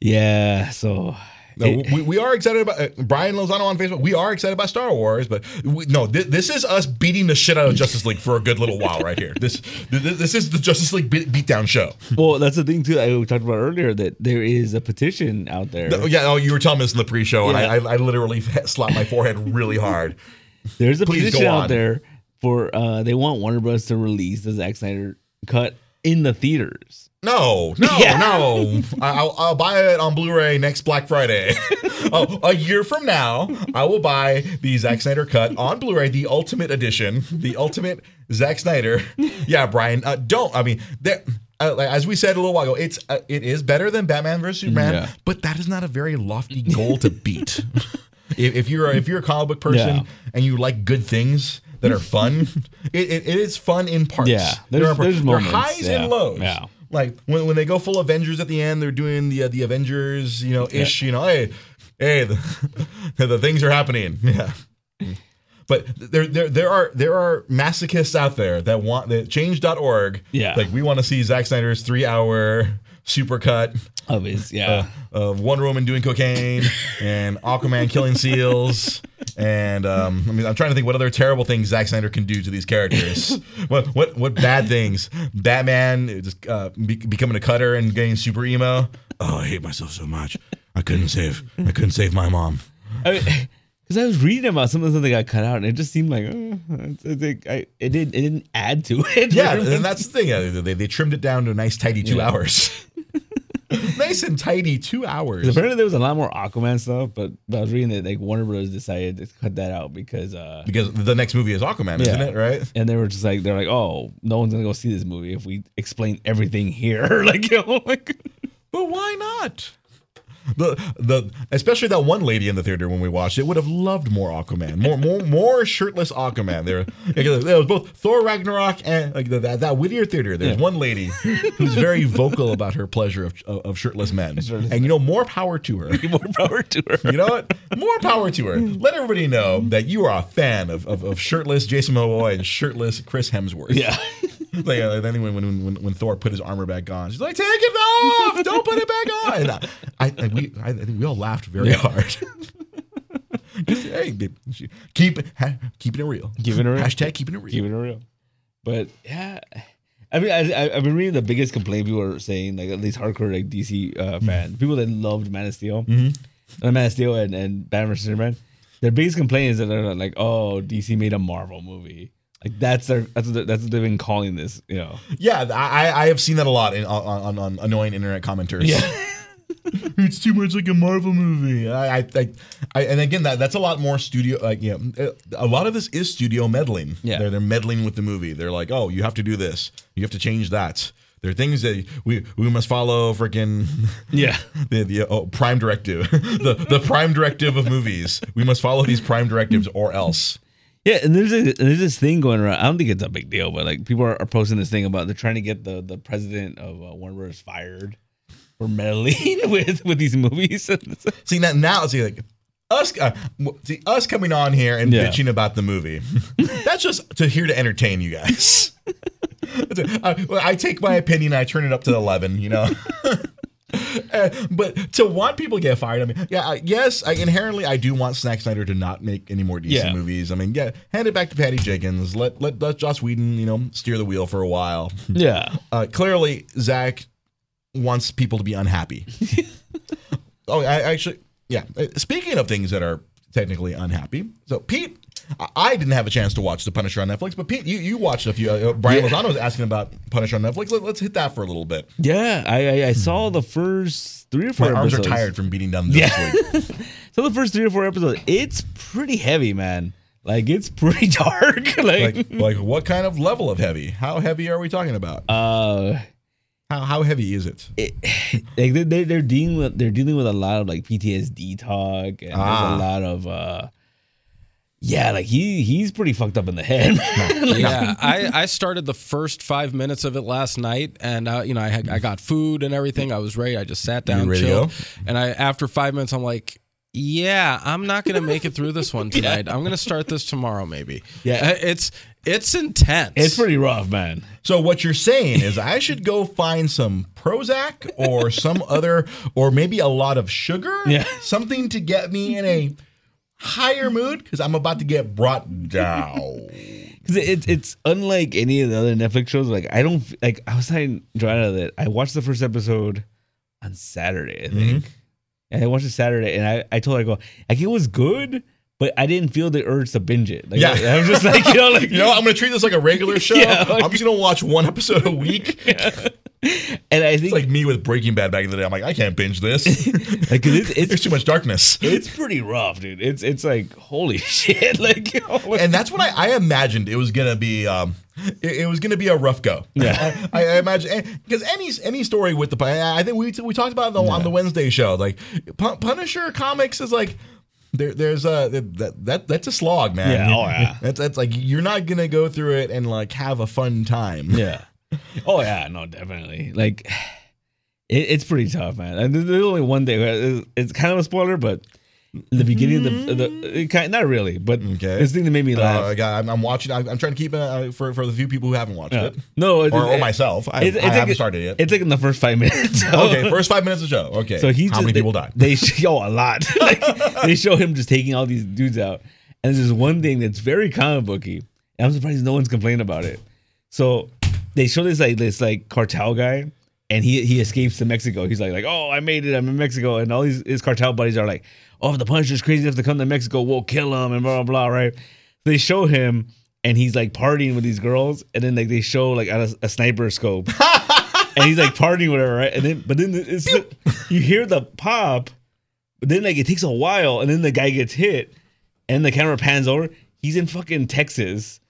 B: Yeah. So.
A: No,
B: it-
A: we, we are excited about uh, Brian Lozano on Facebook. We are excited about Star Wars, but we, no, thi- this is us beating the shit out of Justice League for a good little while right here. This this, this is the Justice League beat, beatdown show.
B: well, that's the thing too. I we talked about earlier that there is a petition out there.
A: Oh, yeah, oh, you were telling me this in the pre-show, and I, I, I literally slapped my forehead really hard.
B: There's a
A: Please
B: petition out there for uh they want Warner Bros to release the Zack Snyder cut in the theaters.
A: No, no,
B: Yeah.
A: no. I- I'll, I'll buy it on Blu-ray next Black Friday. oh, a year from now, I will buy the Zack Snyder cut on Blu-ray, the Ultimate Edition, the Ultimate Zack Snyder. Yeah, Brian, uh, don't. I mean, there. Uh, as we said a little while ago, it's uh, it is better than Batman vs Superman,
B: Yeah.
A: but that is not a very lofty goal to beat. if, if you're a, if you're a comic book person
B: Yeah.
A: and you like good things that are fun, it, it, it is fun in parts.
B: Yeah,
A: there are,
B: there's
A: there are
B: moments,
A: highs
B: yeah,
A: and lows.
B: yeah.
A: Like when, when they go full Avengers at the end, they're doing the uh, the Avengers, you know, ish. You know, hey, hey, the, the things are happening. Yeah. But there, there, there are there are masochists out there that want that change.org.
B: Yeah.
A: Like we want to see Zack Snyder's three hour supercut
B: Of his, yeah.
A: of Wonder Woman doing cocaine and Aquaman killing seals. And um, I mean, I'm trying to think what other terrible things Zack Snyder can do to these characters. what what what bad things? Batman just uh, be- becoming a cutter and getting super emo. Oh, I hate myself so much. I couldn't save. I couldn't save my mom.
B: Because I was reading about some of the stuff that got cut out, and it just seemed like it's- I think I, it didn't it didn't add to it.
A: Yeah, and that's the thing. uh, They, they trimmed it down to a nice, tidy two
B: Yeah.
A: hours. nice and tidy two hours.
B: Apparently, there was a lot more Aquaman stuff, but, I was reading that like Warner Bros. decided to cut that out because uh,
A: Because the next movie is Aquaman, isn't it? Right?
B: and they were just like they're like, oh, no one's gonna go see this movie if we explain everything here. like, you know, like
A: But why not? The the especially that one lady in the theater when we watched it would have loved more Aquaman, more more more shirtless Aquaman. There, there was both Thor Ragnarok and like the, that that Whittier theater. There's one lady who's very vocal about her pleasure of, of, of shirtless men,
B: Shirtless
A: and you know more power to her.
B: more power to her.
A: You know what? More power to her. Let everybody know that you are a fan of, of, of shirtless Jason Momoa and shirtless Chris Hemsworth.
B: Yeah,
A: Like, uh, when, when, when, when Thor put his armor back on, she's like, "Take it off! Don't put it back on!" I, I, I, we, I, think we all laughed very hard. Just, hey, keep it, ha, keeping it real.
B: Keeping it real.
A: Hashtag keeping it real.
B: keeping it real. But yeah, I mean, I, I I've been reading the biggest complaint people are saying, like at least hardcore like DC uh, fans, people that loved Man of Steel, uh, Man of Steel and and Batman vs Superman. Their biggest complaint is that they're like, oh, DC made a Marvel movie. Like that's their that's what, that's what they've been calling this, you know.
A: Yeah, I, I have seen that a lot in, on, on, on annoying internet commenters.
B: Yeah.
A: it's too much like a Marvel movie. I, I, I, I and again, that that's a lot more studio. Like, you know, a lot of this is studio meddling.
B: Yeah.
A: they're, they're meddling with the movie. They're like, oh, you have to do this. You have to change that. There are things that we we must follow. Freaking
B: Yeah.
A: the, the oh, prime directive, the the prime directive of movies. We must follow these prime directives, or else.
B: Yeah, and there's a, there's this thing going around. I don't think it's a big deal, but like people are, are posting this thing about they're trying to get the the president of uh, Warner Bros. fired for meddling with with these movies.
A: See now, now see like us, uh, see us coming on here and
B: Yeah.
A: bitching about the movie. That's just to here to entertain you guys. I, I take my opinion, I turn it up to eleven. You know. Uh, but to want people to get fired, I mean, yeah, I- yes, I, inherently I do want Zack Snyder to not make any more DC
B: Yeah.
A: movies. I mean, yeah, hand it back to Patty Jenkins. Let let let Joss Whedon, you know, steer the wheel for a while.
B: yeah,
A: Uh, clearly, Zack wants people to be unhappy. oh, I actually, yeah. Uh, Speaking of things that are technically unhappy, so Pete, I- didn't have a chance to watch The Punisher on Netflix, but Pete, you, you watched a few. Uh, Brian
B: Yeah.
A: Lozano was asking about Punisher on Netflix. Let, us hit that for a little bit.
B: Yeah, I I, I saw the first three or four.
A: My arms are tired from beating down the
B: Yeah. So the first three or four episodes, it's pretty heavy, man. Like it's pretty dark. like,
A: Like, like what kind of level of heavy? How heavy are we talking about?
B: uh,
A: How how heavy is it?
B: it, like they they- they're dealing with they're dealing with a lot of like PTSD talk and
A: Ah.
B: there's a lot of uh, yeah, like he he's pretty fucked up in the head. Like,
C: yeah, I, I started the first five minutes of it last night, and uh, you know I had, I got food and everything. I was ready. I just sat down,
A: ready
C: chilled, and I after five minutes, I'm like, yeah, I'm not gonna make it through this one tonight. I'm gonna start this tomorrow, maybe.
B: Yeah.
C: Uh, it's it's intense.
B: It's pretty rough, man.
A: So what you're saying is I should go find some Prozac or some other or maybe a lot of sugar,
B: Yeah.
A: something to get me in a higher mood because I'm about to get brought down.
B: Cause it's it's unlike any of the other Netflix shows. Like I don't like. I was telling Joanna that I watched the first episode on Saturday. I think. And I watched it Saturday, and I I told her I go like it was good, but I didn't feel the urge to binge it. Like,
A: Yeah.
B: I, was just like you know like
A: You know, I'm gonna treat this like a regular show.
B: Yeah, like-
A: I'm just gonna watch one episode a week.
B: and I think
A: It's like me with Breaking Bad back in the day. I'm like, I can't binge this.
B: like it's, it's
A: There's too much darkness.
B: it's pretty rough, dude. It's it's like holy shit, like you know,
A: and that's what I, I imagined it was gonna be. Um, it, it was gonna be a rough go.
B: Yeah.
A: I, I imagine because any any story with the I think we we talked about it on the, on the Wednesday show. Like Pu- Punisher comics is like. There, there's a that, that that's a slog, man.
B: Yeah, oh, yeah.
A: That's that's like you're not gonna go through it and like have a fun time.
B: yeah. Oh yeah, no, definitely. Like it, it's pretty tough, man. And there's only one thing. It's, it's kind of a spoiler, but the beginning of the, the kind not really, but
A: Okay.
B: this thing that made me
A: Uh,
B: laugh.
A: I got- I'm, I'm watching. I'm, I'm trying to keep it uh, for for the few people who haven't watched
B: Yeah.
A: it,
B: No, it's,
A: or, or
B: it-
A: myself. I,
B: it's-
A: I
B: it's like-
A: haven't started yet.
B: It's like in the first five minutes.
A: okay, first five minutes of the show. Okay,
B: So he
A: how
B: just,
A: many
B: they,
A: people die?
B: They show a lot. like, they show him just taking all these dudes out, and there's one thing that's very comic booky. And I'm surprised no one's complaining about it. So they show this like this like cartel guy, and he he escapes to Mexico. He's like like oh I made it I'm in Mexico, and all these his cartel buddies are like oh if the Punisher's crazy enough to come to Mexico we'll kill him and blah blah blah right. They show him. And he's like partying with these girls, and then like they show like a, a sniper scope, and he's like partying with her, right? And then, but then it's you hear the pop, but then like it takes a while, and then the guy gets hit, and the camera pans over. He's in fucking Texas.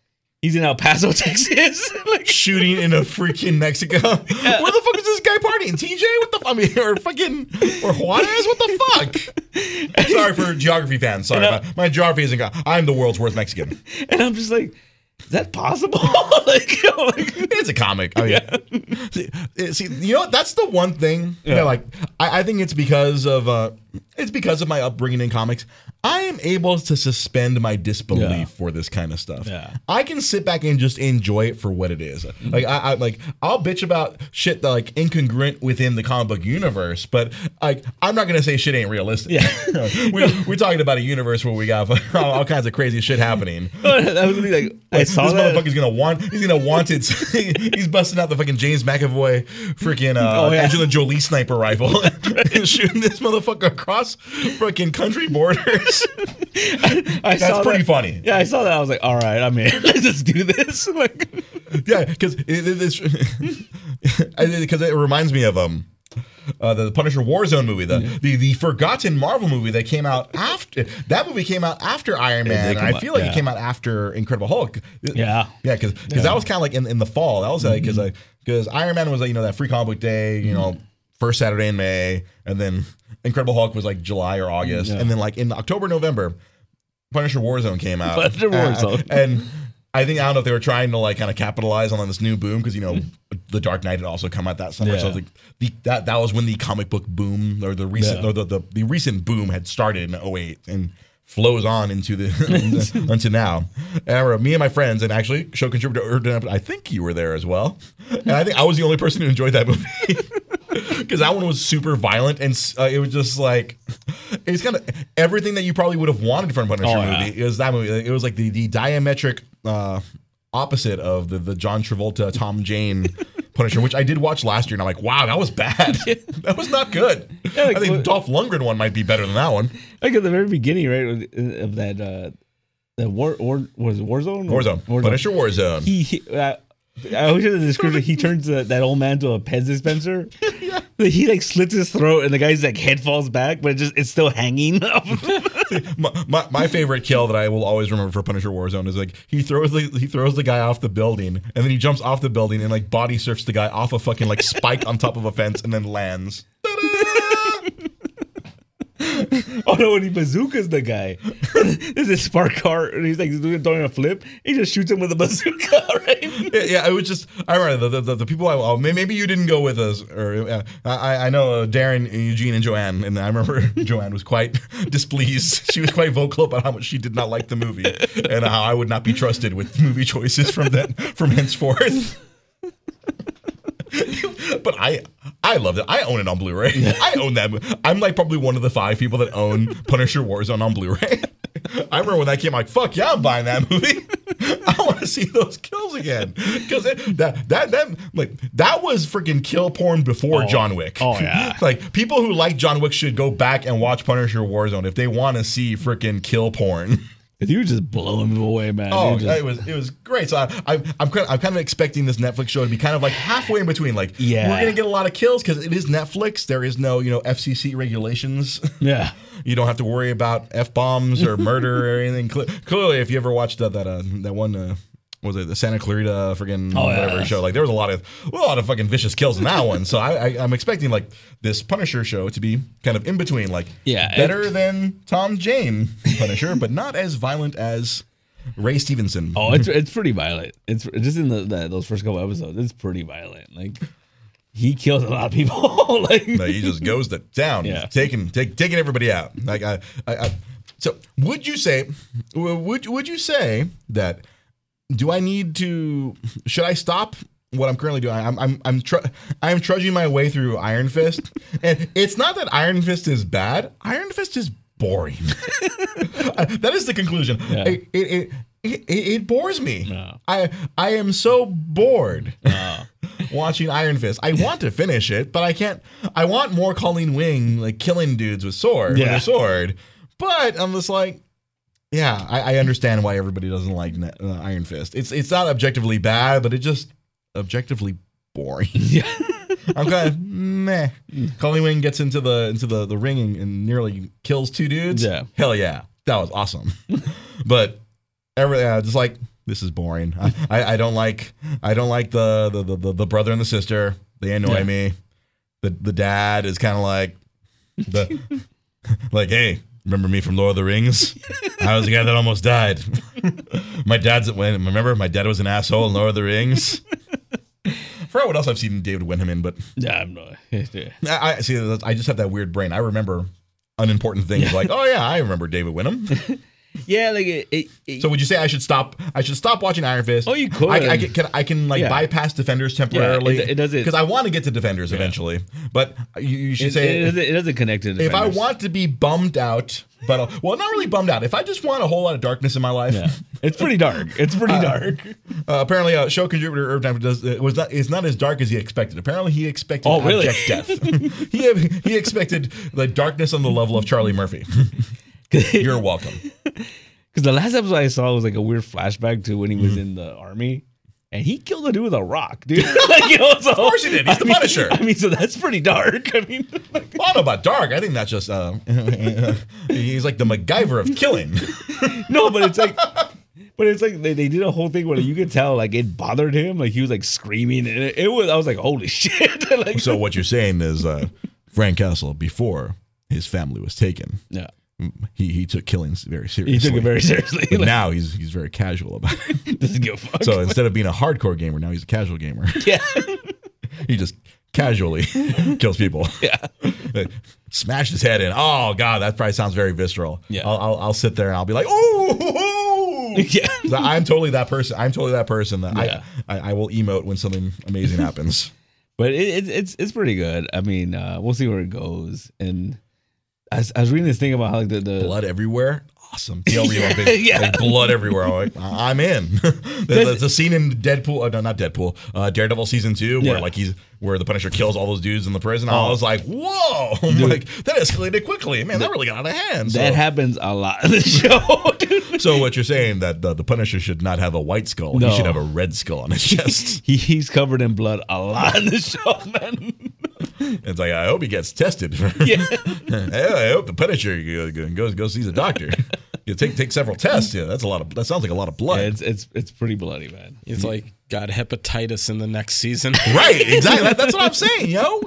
B: He's in El Paso, Texas. like,
A: shooting in a freaking Mexico. Where the fuck is this guy partying? TJ? What the? f- I mean, or fucking or Juarez? What the fuck? Sorry for geography fans. Sorry,
B: And, uh,
A: my, my geography isn't. go- I'm the world's worst Mexican.
B: and I'm just like, is that possible? like, you know, like,
A: It's a comic. I mean, see, see, you know what? That's the one thing. Yeah.
B: Yeah.
A: like I, I think it's because of uh, it's because of my upbringing in comics. I am able to suspend my disbelief
B: Yeah.
A: for this kind of stuff.
B: Yeah.
A: I can sit back and just enjoy it for what it is. Like I, I like I'll bitch about shit that like incongruent within the comic book universe, but like I'm not gonna say shit ain't realistic.
B: Yeah.
A: we, we're talking about a universe where we got all, all kinds of crazy shit happening.
B: that was really like I saw
A: this
B: that.
A: motherfucker's gonna want. He's gonna want it. he's busting out the fucking James McAvoy, freaking uh,
B: Oh, yeah.
A: Angelina Jolie sniper rifle, and shooting this motherfucker across freaking country borders.
B: I
A: That's
B: saw
A: pretty
B: that.
A: funny.
B: Yeah, I saw that. I was like, all right, I'm in. Let's just do this. Like,
A: Yeah, because it, it, because it reminds me of um. Uh, the Punisher Warzone movie, the, the the forgotten Marvel movie that came out after that movie came out after Iron Man.
B: did
A: and
B: come
A: I
B: out,
A: feel like
B: yeah.
A: it came out after Incredible Hulk.
B: Yeah.
A: yeah, because that was kind of like in, in the fall. That was like because like because Iron Man was like you know that free comic book day, you know, first Saturday in May, and then Incredible Hulk was like July or August,
B: Yeah.
A: and then like in October November, Punisher Warzone came out.
B: Punisher
A: Uh,
B: Warzone.
A: and I think I don't know if they were trying to like kind of capitalize on this new boom because you know the Dark Knight had also come out that summer, so
B: Yeah.
A: was like the, that that was when the comic book boom or the recent
B: Yeah.
A: or the, the the recent boom had started in 08 and flows on into the unto now. And I remember me and my friends and actually show contributor I think you were there as well, and I think I was the only person who enjoyed that movie. Because that one was super violent and uh, it was just like it was kind of everything that you probably would have wanted from a Punisher
B: Oh, yeah.
A: movie. It was that movie. It was like the the diametric uh, opposite of the the John Travolta Tom Jane Punisher, which I did watch last year, and I'm like, wow, that was bad. that was not good.
B: Yeah, like,
A: I think Dolph Lundgren one might be better than that one.
B: Like at the very beginning, right, of that uh the war war was it Warzone
A: Warzone, Punisher Warzone.
B: He, he uh, I wish in the description he turns the, that old man to a Pez dispenser. He like slits his throat and the guy's like head falls back, but it just it's still hanging.
A: my, my, my favorite kill that I will always remember for Punisher Warzone is like he throws the he throws the guy off the building and then he jumps off the building and like body surfs the guy off a fucking like spike on top of a fence and then lands.
B: oh no, when he bazookas the guy, there's a spark car and he's like doing throwing a flip. He just shoots him with a bazooka, right?
A: Yeah, yeah, it was just. I remember the the, the people. I, oh, maybe you didn't go with us, or uh, I I know uh, Darren, Eugene, and Joanne, and I remember Joanne was quite displeased. She was quite vocal about how much she did not like the movie and how I would not be trusted with movie choices from then from henceforth. but I I love it. I own it on Blu-ray. I own that. I'm like probably one of the five people that own Punisher Warzone on Blu-ray. I remember when that came, like, fuck yeah, I'm buying that movie. I want to see those kills again because that that that like that was freaking kill porn before oh. John Wick.
B: oh, yeah.
A: like people who like John Wick should go back and watch Punisher Warzone if they want to see freaking kill porn.
B: He was just blowing him away, man.
A: Oh,
B: just-
A: it was it was great. So I, I I'm kind of, I'm kind of expecting this Netflix show to be kind of like halfway in between. Like,
B: Yeah.
A: we're gonna get a lot of kills because it is Netflix. There is no you know FCC regulations.
B: yeah.
A: you don't have to worry about f bombs or murder or anything. Cle- Clearly, if you ever watched that that uh, that one. Uh, was it the Santa Clarita friggin'
B: Oh, yeah.
A: whatever show? Like there was a lot of a lot of fucking vicious kills in that one. So I, I I'm expecting like this Punisher show to be kind of in between, like
B: Yeah,
A: better than Tom Jane Punisher, but not as violent as Ray Stevenson.
B: Oh, it's it's pretty violent. It's just in the, the those first couple episodes. It's pretty violent. Like he kills a lot of people. like
A: No, he just goes to town,
B: Yeah.
A: taking take, taking everybody out. Like I, I, I, so would you say, would would you say that? Do I need to? Should I stop what I'm currently doing? I'm I'm I'm tr- I'm trudging my way through Iron Fist, and it's not that Iron Fist is bad. Iron Fist is boring. that is the conclusion.
B: Yeah.
A: It, it, it, it, it bores me.
B: No.
A: I I am so bored
B: Oh.
A: watching Iron Fist. I want to finish it, but I can't. I want more Colleen Wing like killing dudes with sword with a sword. But I'm just like, yeah, I, I understand why everybody doesn't like Ne- uh, Iron Fist. It's it's not objectively bad, but it just objectively boring.
B: yeah.
A: I'm kind of meh. Colleen Wing gets into the into the the ring and, and nearly kills two dudes.
B: Yeah.
A: hell yeah, that was awesome. but every uh, just like this is boring. I, I, I don't like I don't like the the, the, the, the brother and the sister. They annoy
B: Yeah.
A: me. The the dad is kind of like the like hey. Remember me from Lord of the Rings? I was the guy that almost died. my dad's when remember my dad was an asshole in Lord of the Rings. I forgot what else I've seen David Wenham in, but
B: Yeah, I'm not. Yeah.
A: I, I see. I just have that weird brain. I remember unimportant things like, oh yeah, I remember David Wenham.
B: Yeah, like it, it, it-
A: So would you say I should stop? I should stop watching Iron Fist.
B: Oh, you could.
A: I, I can, can. I can like
B: Yeah.
A: bypass Defenders temporarily.
B: it- it doesn't-
A: because I want to get to Defenders eventually. But you, you should say
B: it, doesn't, it doesn't connect to the
A: if I want to be bummed out, but uh, well, not really bummed out. If I just want a whole lot of darkness in my life,
B: Yeah. It's pretty dark. It's pretty dark.
A: Uh, apparently, uh, show contributor Irv Time does it was not is not as dark as he expected. Apparently, he expected
B: Oh, really?
A: death. he he expected the darkness on the level of Charlie Murphy. You're welcome.
B: Because the last episode I saw was like a weird flashback to when he was in the army. And he killed a dude with a rock, dude. like, you know, so, of
A: course he did. He's the Punisher.
B: I mean, so that's pretty dark. I mean, like,
A: Well, I don't know about dark. I think that's just uh, he's like the MacGyver of killing.
B: no, but it's like, but it's like they, they did a whole thing where you could tell like it bothered him, like he was like screaming, and it, it was. I was like, holy shit! like,
A: So what you're saying is uh, Frank Castle before his family was taken,
B: yeah,
A: he he took killings very seriously.
B: he took it very seriously.
A: But
B: like,
A: now he's he's very casual about it.
B: doesn't give a fuck.
A: So instead of being a hardcore gamer, now he's a casual gamer.
B: yeah,
A: he just casually kills people.
B: yeah,
A: Smash his head in. Oh god, that probably sounds very visceral.
B: Yeah.
A: I'll, I'll, I'll sit there and I'll be like, ooh.
B: yeah.
A: So I'm totally that person. I'm totally that person that
B: Yeah.
A: I, I I will emote when something amazing happens.
B: But it, it, it's it's pretty good. I mean, uh, we'll see where it goes. And I was, I was reading this thing about how like the, the
A: Blood everywhere. Awesome. TL on Facebook,
B: Yeah.
A: like blood everywhere. I'm like, I'm in. There's a scene in Deadpool, uh, no, not Deadpool, uh, Daredevil season two, where
B: Yeah.
A: like he's where the Punisher kills all those dudes in the prison. I
B: Oh.
A: was like, whoa, I'm like that escalated quickly. Man, that really got out of hand. So,
B: That happens a lot in the show, dude.
A: so what you're saying that the, the Punisher should not have a white skull?
B: No.
A: He should have a red skull on his chest.
B: He, he's covered in blood a lot in the show, man.
A: it's like I hope he gets tested.
B: Yeah.
A: I hope the Punisher goes goes sees a doctor. You take take several tests. Yeah, that's a lot of. That sounds like a lot of blood.
B: Yeah, it's it's it's pretty bloody, man.
C: He's like got hepatitis in the next season.
A: Right, exactly. That- that's what I'm saying, yo.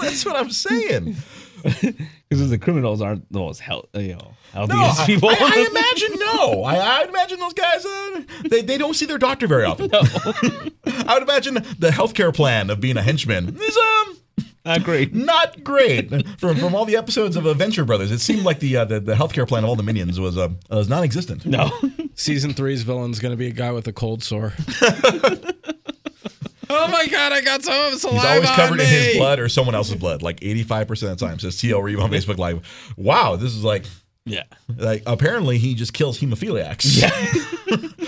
A: that's what I'm saying.
B: Because the criminals aren't the most health, you know,
A: No,
B: healthiest
A: I,
B: people.
A: I, I imagine no. I, I imagine those guys. Uh, they they don't see their doctor very often. I would imagine the healthcare plan of being a henchman is um
B: Not great.
A: not great. From from all the episodes of Adventure Brothers, it seemed like the uh, the, the healthcare plan of all the minions was uh, was non-existent.
B: No.
C: Season three's villain's gonna be a guy with a cold sore. oh my god, I got some of his saliva
A: He's always covered in his blood or someone else's blood, like 85% of the time. Says TL Reeve on Facebook Live. Wow, this is like
B: Yeah.
A: like apparently he just kills hemophiliacs. Yeah.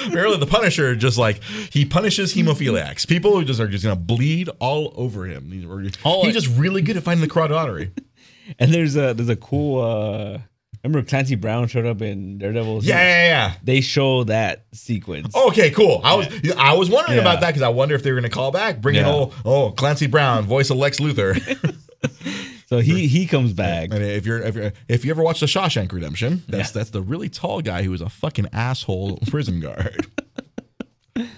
A: apparently the Punisher just like he punishes hemophiliacs. People who just are just gonna bleed all over him. He's,
B: Oh,
A: he's just really good at finding the carotid artery.
B: And there's a there's a cool. uh Remember Clancy Brown showed up in Daredevil.
A: Yeah, yeah, yeah.
B: They show that sequence.
A: Okay, cool. I was I was wondering
B: Yeah.
A: about that because I wonder if they were gonna call back, bring in
B: Yeah.
A: oh oh Clancy Brown, voice of Lex Luthor.
B: So he he comes back.
A: And if you're if you're, if you ever watched the Shawshank Redemption, that's
B: Yeah.
A: that's the really tall guy who was a fucking asshole prison guard.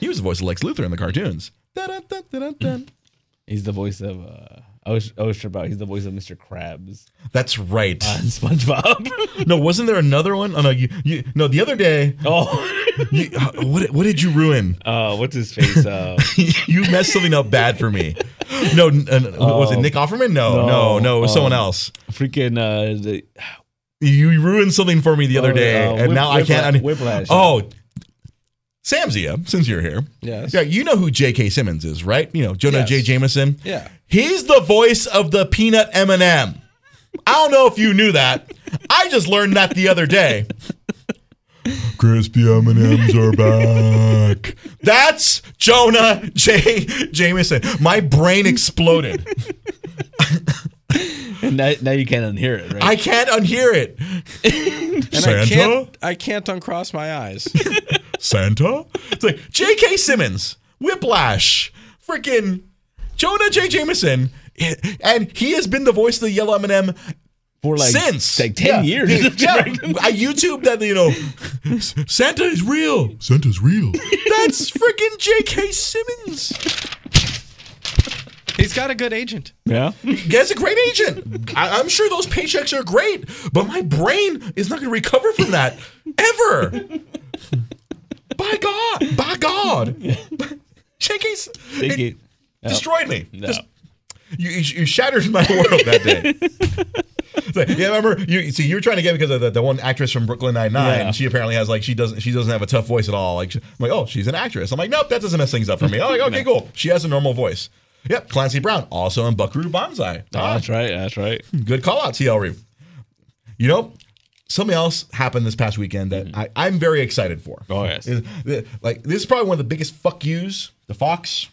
A: he was the voice of Lex Luthor in the cartoons.
B: He's the voice of. uh I was I was sure about. He's the voice of Mr. Krabs
A: That's right.
B: on SpongeBob.
A: no, wasn't there another one? Oh no, you, you no. The other day,
B: oh,
A: you, uh, what what did you ruin?
B: uh, what's his face? Uh,
A: you messed something up bad for me. No, n- n- was it
B: Oh.
A: Nick Offerman? No, no,
B: No,
A: no, it was someone
B: um,
A: else.
B: freaking uh, the
A: You ruined something for me the other
B: Oh,
A: day,
B: uh,
A: and
B: Whip-
A: now I can't.
B: Whipla- Whiplash.
A: Oh, Sam Zia, since you're here,
C: Yes.
A: yeah, you know who J.K. Simmons is, right? You know Jonah
C: Yes.
A: J. Jameson.
C: Yeah.
A: he's the voice of the peanut M&M. I don't know if you knew that. I just learned that the other day. Crispy M&Ms are back. That's Jonah J. Jameson. My brain exploded.
B: and now, now you can't unhear it, right?
A: I can't unhear it.
C: And I can't I can't uncross my eyes.
A: Santa? It's like J.K. Simmons, Whiplash, freaking Jonah J. Jameson, and he has been the voice of the Yellow M&M
B: For like
A: since
B: like ten
A: Yeah.
B: years.
A: Yeah, I YouTube that you know, Santa is real. Santa's real. That's freaking J.K. Simmons.
C: He's got a good agent.
B: yeah.
A: Guy's a great agent. I, I'm sure those paychecks are great, but my brain is not going to recover from that ever. by God, by God, J.K. S-
B: Take
A: it
B: it.
A: destroyed me.
B: No.
A: Just- you, you, you shattered my world that day. It's like, yeah, remember you see you were trying to get because of the, the one actress from Brooklyn Nine Nine.
B: Yeah.
A: She apparently has like she doesn't she doesn't have a tough voice at all. Like she- I'm like, oh, she's an actress. I'm like, nope, that doesn't mess things up for me. I'm like, okay, cool. She has a normal voice. Yep, Clancy Brown, also in Buckaroo Banzai. Ah,
B: that's right. That's right.
A: good call out, TL Reeve. You know, something else happened this past weekend that I, I'm very excited for.
B: Oh, yes.
A: Like this is probably one of the biggest fuck yous the Fox.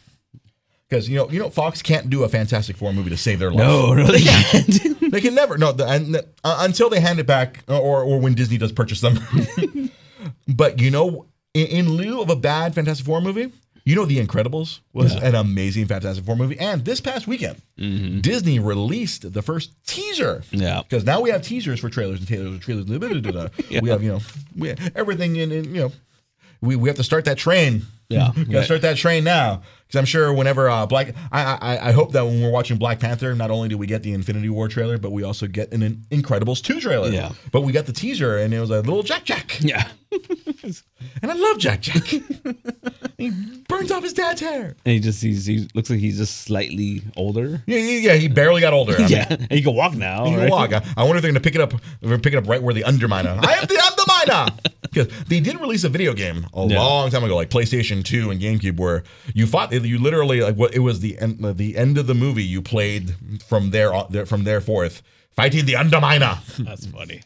A: Because you know, you know, Fox can't do a Fantastic Four movie to save their life.
B: No, no, they can't.
A: They can never. No, the, and, uh, until they hand it back, or or when Disney does purchase them. but you know, in, in lieu of a bad Fantastic Four movie, you know, The Incredibles was
B: Yeah.
A: an amazing Fantastic Four movie. And this past weekend, Disney released the first teaser.
B: Yeah.
A: Because now we have teasers for trailers and trailers and trailers.
B: Yeah.
A: We have you know we everything in, in you know. We, we have to start that train.
B: Yeah.
A: Gotta
B: Yeah.
A: start that train now. Because I'm sure whenever uh, Black, I, I I hope that when we're watching Black Panther, not only do we get the Infinity War trailer, but we also get an, an Incredibles 2 trailer.
B: Yeah.
A: But we got the teaser, and it was a little Jack Jack.
B: Yeah.
A: And I love Jack Jack. he burns off his dad's hair.
B: And he just he's, he looks like he's just slightly older.
A: Yeah, yeah, yeah, he barely got older. I mean,
B: Yeah. And he can walk now.
A: He can
B: right?
A: walk. I, I wonder if they're going to pick it up. They're gonna pick it up right where the Underminer. I am the Underminer. Because they did release a video game a
B: Yeah.
A: long time ago, like PlayStation Two and GameCube, where you fought. You literally like what it was the end. The end of the movie you played from there- uh, from there forth, fighting the Underminer.
B: That's funny.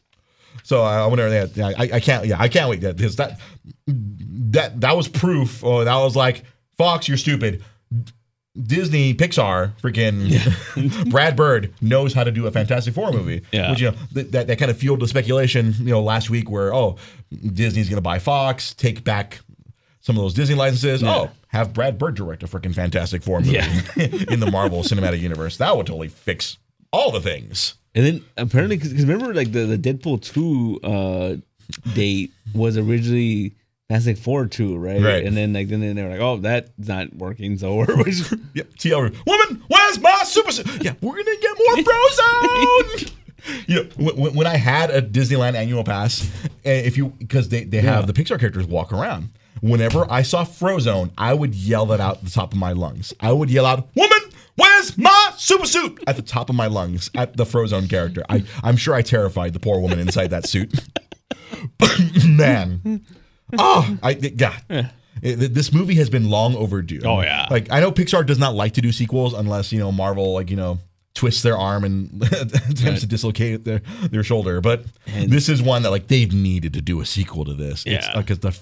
A: So I wonder. Yeah, yeah, I, I can't. Yeah, I can't wait. That because that that that was proof. Or that was like Fox, you're stupid. Disney, Pixar, freaking Brad Bird knows how to do a Fantastic Four movie.
B: Yeah.
A: Which you know th- that that kind of fueled the speculation. You know, last week where oh Disney's going to buy Fox, take back some of those Disney licenses.
B: Yeah.
A: Oh, have Brad Bird direct a freaking Fantastic Four movie
B: Yeah.
A: in the Marvel Cinematic Universe. That would totally fix all the things.
B: And then apparently, because remember, like the, the Deadpool two uh, date was originally Fantastic Four two, right?
A: Right.
B: And then like then they were like, oh, that's not working, so we're just
A: Yep. TL. Woman, where's my super? Yeah, we're gonna get more Frozone. you know, when, when I had a Disneyland annual pass, eh, if you because they they have the Pixar characters walk around. Whenever I saw Frozone, I would yell that out the top of my lungs. I would yell out, "Woman, where's my super suit?" at the top of my lungs at the Frozone character. I I'm sure I terrified the poor woman inside that suit. Man, oh, I God. It- this movie has been long overdue.
B: Oh, yeah.
A: Like I know Pixar does not like to do sequels unless you know Marvel like you know twists their arm and attempts to dislocate their their shoulder. But this is one that like they've needed to do a sequel to this. It's
B: Yeah.
A: like it's the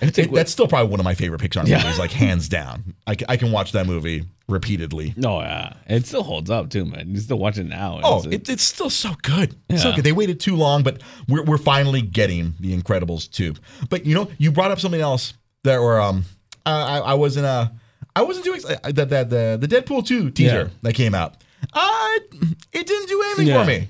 A: it- that's still probably one of my favorite Pixar
B: Yeah.
A: movies, like hands down. I, I can watch that movie repeatedly.
B: no, yeah, it still holds up too, man. You still watch it now.
A: Oh,
B: It's-
A: it, it's still so good. So good. They waited too long, but we're, we're finally getting The Incredibles 2. But you know, you brought up something else that were um I, I, I wasn't uh I wasn't doing uh, that the the, the Deadpool 2 teaser
B: Yeah.
A: that came out. Uh it didn't do anything
B: Yeah.
A: for me.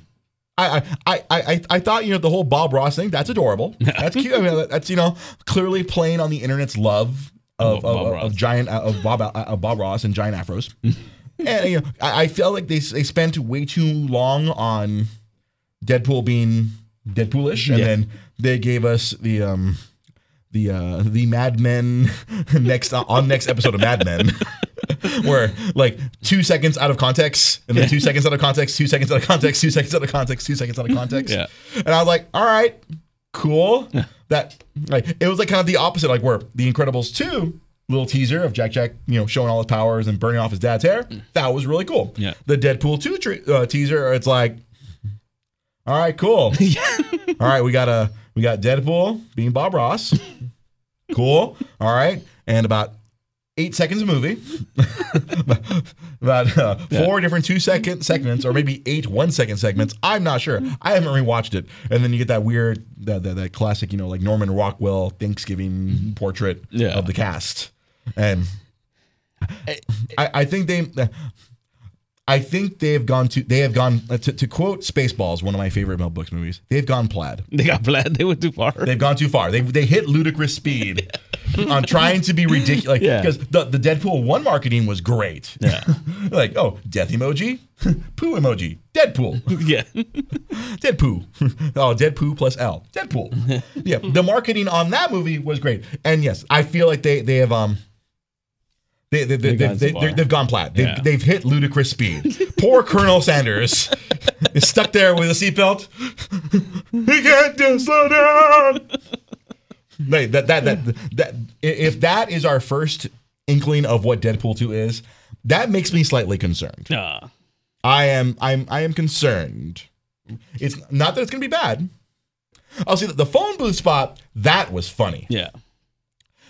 A: I, I, I, I, I thought you know the whole Bob Ross thing that's adorable that's cute I mean that's you know clearly playing on the internet's love of,
B: Of Bob
A: of, of giant uh, of Bob uh, of Bob Ross and giant afros and you know, I, I felt like they they spent way too long on Deadpool being Deadpoolish, and
B: Yeah.
A: then they gave us the um the uh the Mad Men next on next episode of Mad Men. Where like two seconds out of context, and then two seconds out of context, two seconds out of context, two seconds out of context, two seconds out of context.
B: Yeah.
A: And I was like, all right, cool. That like it was like kind of the opposite, like where The Incredibles 2 little teaser of Jack Jack, you know, showing all his powers and burning off his dad's hair. That was really cool.
B: Yeah.
A: The Deadpool 2 tre- uh, teaser, it's like, all right, cool. all right, we got a we got Deadpool being Bob Ross. cool. All right, and about eight seconds of movie, about uh, four different two second segments, or maybe eight one second segments. I'm not sure. I haven't rewatched it. And then you get that weird, that that, that classic, you know, like Norman Rockwell Thanksgiving portrait
B: Yeah.
A: of the cast, and I, I think they. I think they have gone to they have gone uh, to, to quote Spaceballs, one of my favorite Mel Brooks movies. They've gone plaid.
B: they got plaid. They went too far.
A: They've gone too far. They they hit ludicrous speed on trying to be ridiculous.
B: Yeah.
A: Because the, the Deadpool one marketing was great.
B: Yeah.
A: like oh death emoji, poo emoji, Deadpool,
B: yeah.
A: Deadpoo. oh Deadpoo plus L, Deadpool. yeah, the marketing on that movie was great. And yes, I feel like they they have um. They, they, they,
B: They've
A: they,
B: gone
A: they, they, gone plaid. They've,
B: Yeah.
A: they've hit ludicrous speed. Poor Colonel Sanders is stuck there with a seatbelt. he can't just slow down. Like, that, that, that, that, if that is our first inkling of what Deadpool 2 is, that makes me slightly concerned.
B: Nah.
A: I am I'm I am concerned. It's not that it's gonna be bad. I'll see that the phone booth spot that was funny.
B: Yeah.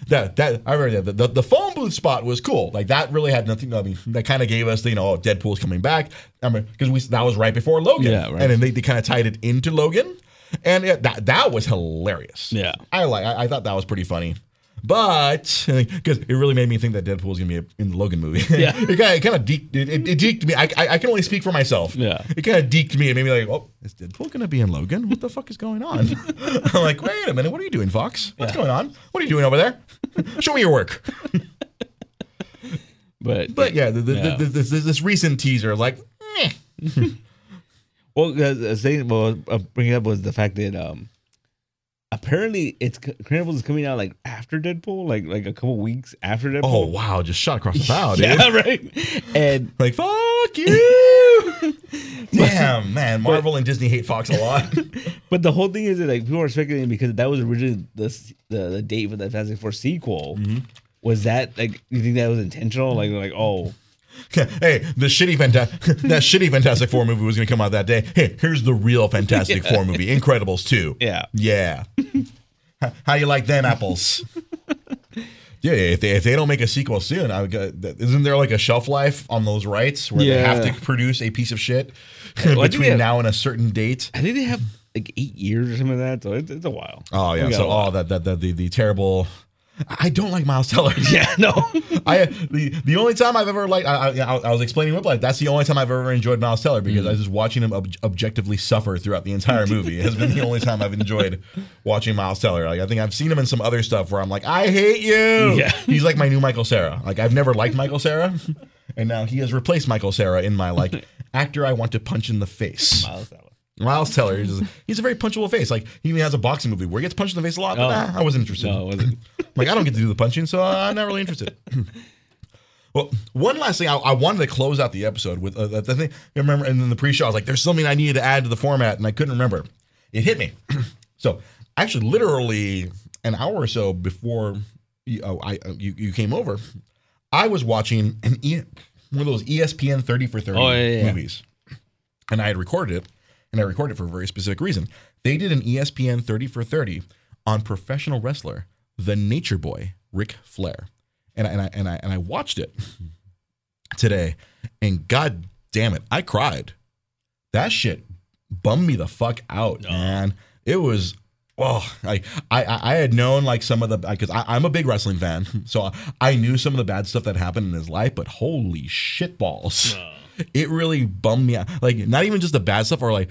A: That that I remember that the, the phone booth spot was cool. Like that really had nothing. I mean, that kind of gave us the, you know oh, Deadpool's coming back. I mean, because we that was right before Logan.
B: Yeah, right.
A: And then they, they kind of tied it into Logan, and yeah, that that was hilarious.
B: Yeah.
A: I like I, I thought that was pretty funny. But because it really made me think that Deadpool is gonna be in the Logan movie.
B: Yeah.
A: it kind of it kind of deked it, it, it deked me. I, I I can only speak for myself.
B: Yeah.
A: it kind of deked me and made me like, oh, is Deadpool gonna be in Logan? What the fuck is going on? I'm like, wait a minute, what are you doing, Fox? What's going on? What are you doing over there? Show me your work.
B: But
A: But yeah, the, the,
B: Yeah.
A: The, this, this, this recent teaser, like, meh.
B: Well, uh, uh, saying well, uh, bringing up was the fact that um, apparently it's Incredibles is coming out like after Deadpool, like like a couple weeks after Deadpool.
A: oh wow, just shot across the bow, dude.
B: yeah, right. And
A: Like, fuck you. Damn, man, Marvel and Disney hate Fox a lot.
B: but the whole thing is that like people are speculating because that was originally the the, the date for the Fantastic Four sequel.
A: Mm-hmm.
B: Was that like you think that was intentional? Like like oh
A: hey, the shitty Fantastic that shitty Fantastic Four movie was going to come out that day. Hey, here's the real Fantastic Four movie, Incredibles 2.
B: Yeah.
A: Yeah. How- you like them apples? Yeah, if they if they don't make a sequel soon, I would isn't there like a shelf life on those rights where they have to produce a piece of shit
B: Well,
A: between
B: they-
A: now and a certain date?
B: I think they have like eight years or something like that. So it's, it's a while.
A: Oh yeah, so all oh, that that, that the, the terrible. I don't like Miles Teller.
B: Yeah, no.
A: I the the only time I've ever liked I, I, I was explaining Whiplash. That's the only time I've ever enjoyed Miles Teller because
B: Mm.
A: I was just watching him ob- objectively suffer throughout the entire movie. It has been the only time I've enjoyed watching Miles Teller. Like I think I've seen him in some other stuff where I'm like, I hate you.
B: Yeah.
A: he's like my new Michael Cera. Like I've never liked Michael Cera, and now he has replaced Michael Cera in my like actor I want to punch in the face.
B: Miles Teller.
A: Miles Teller, he's, he's a very punchable face. Like he even has a boxing movie where he gets punched in the face a lot. But
B: Oh.
A: nah, I wasn't interested.
B: No, wasn't.
A: Like I don't get to do the punching, so I'm not really interested. well, one last thing, I, I wanted to close out the episode with uh, the thing. I remember, and then the pre-show, I was like, "There's something I needed to add to the format," and I couldn't remember. It hit me. so, actually, literally an hour or so before you, oh, I uh, you, you came over, I was watching an e- one of those ESPN 30 for 30
B: Oh, yeah, yeah, yeah.
A: movies, and I had recorded it, and I recorded it for a very specific reason. They did an ESPN 30 for 30 on professional wrestler, the Nature Boy, Ric Flair, and I, and I and I and I watched it today, and god damn it, I cried. That shit bummed me the fuck out, oh. man. It was. Oh, I, I I had known like some of the because I'm a big wrestling fan, so I knew some of the bad stuff that happened in his life. But holy shit balls, oh. It really bummed me out. Like not even just the bad stuff, or like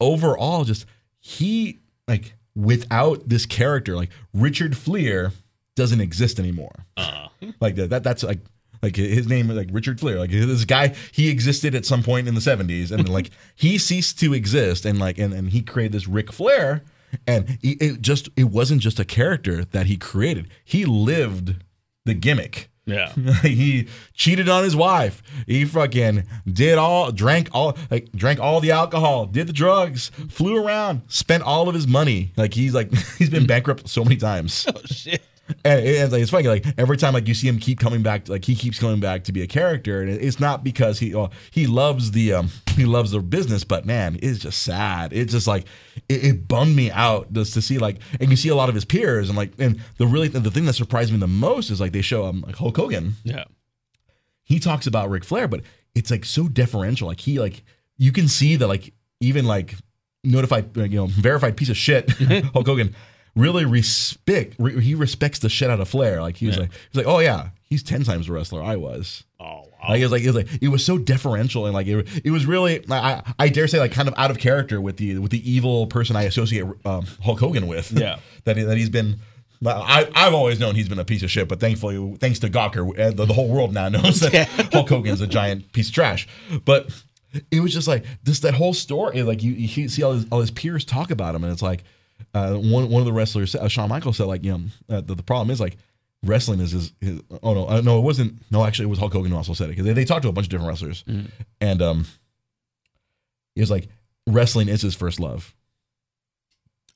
A: overall, just he like without this character, like Richard Fliehr doesn't exist anymore. Uh-huh. Like that, that that's like like his name is like Richard Fliehr. Like this guy, he existed at some point in the 70s, and like he ceased to exist, and like and, and he created this Ric Flair, and he, it just it wasn't just a character that he created. He lived the gimmick.
B: Yeah.
A: he cheated on his wife. He fucking did all, drank all, like drank all the alcohol, did the drugs, flew around, spent all of his money. Like he's like he's been bankrupt so many times.
B: Oh shit.
A: And it- it's like it's funny. Like every time, like you see him keep coming back, like he keeps coming back to be a character, and it- it's not because he oh, he loves the um he loves the business, but man, it's just sad. It's just like it, it bummed me out just to see like, and you see a lot of his peers, and like, and the really the thing that surprised me the most is like they show um like Hulk Hogan
B: Yeah.
A: he talks about Ric Flair, but it's like so deferential. Like he like you can see that like even like notified you know verified piece of shit Hulk Hogan really respect re- he respects the shit out of Flair. Like he was
B: Yeah.
A: like he's like oh yeah he's ten times the wrestler I was.
B: Oh wow.
A: Like it was like it was like it was so deferential and like it, it was really I I dare say like kind of out of character with the with the evil person I associate um, Hulk Hogan with.
B: Yeah.
A: that he, that he's been. I, I've always known he's been a piece of shit, but thankfully, thanks to Gawker, uh, the, the whole world now knows that Hulk Hogan's a giant piece of trash. But it was just like this that whole story. Like you, you see all his, all his peers talk about him, and it's like uh, one one of the wrestlers, uh, Shawn Michaels, said like you know uh, the, the problem is like wrestling is his, his oh no uh, no it wasn't no actually it was Hulk Hogan who also said it because they, they talked to a bunch of different wrestlers. And um he was like wrestling is his first love.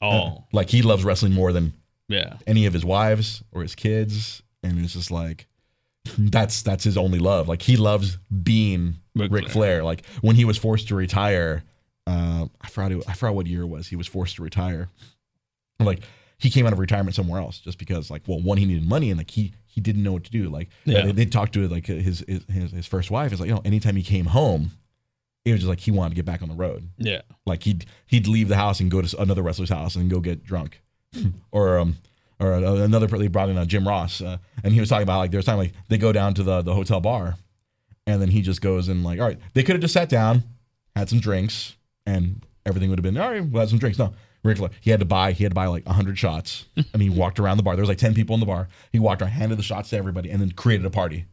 B: Oh.
A: Like he loves wrestling more than
B: yeah.
A: any of his wives or his kids. And it's just like that's that's his only love. Like he loves being
B: Ric
A: Ric
B: Flair.
A: Flair. like when he was forced to retire uh I forgot I forgot what year it was. He was forced to retire like he came out of retirement somewhere else just because like well one he needed money and like he he didn't know what to do like
B: Yeah.
A: they, they talked to like his, his his his first wife is like you know anytime he came home it was just like he wanted to get back on the road
B: Yeah.
A: like he'd he'd leave the house and go to another wrestler's house and go get drunk, or um or another they brought in uh, Jim Ross uh, and he was talking about like there's time like they go down to the the hotel bar, and then he just goes and like all right they could have just sat down, had some drinks and everything would have been all right we'll have some drinks no. He had to buy. He had to buy like hundred shots, and he walked around the bar. There was like ten people in the bar. He walked around, handed the shots to everybody, and then created a party.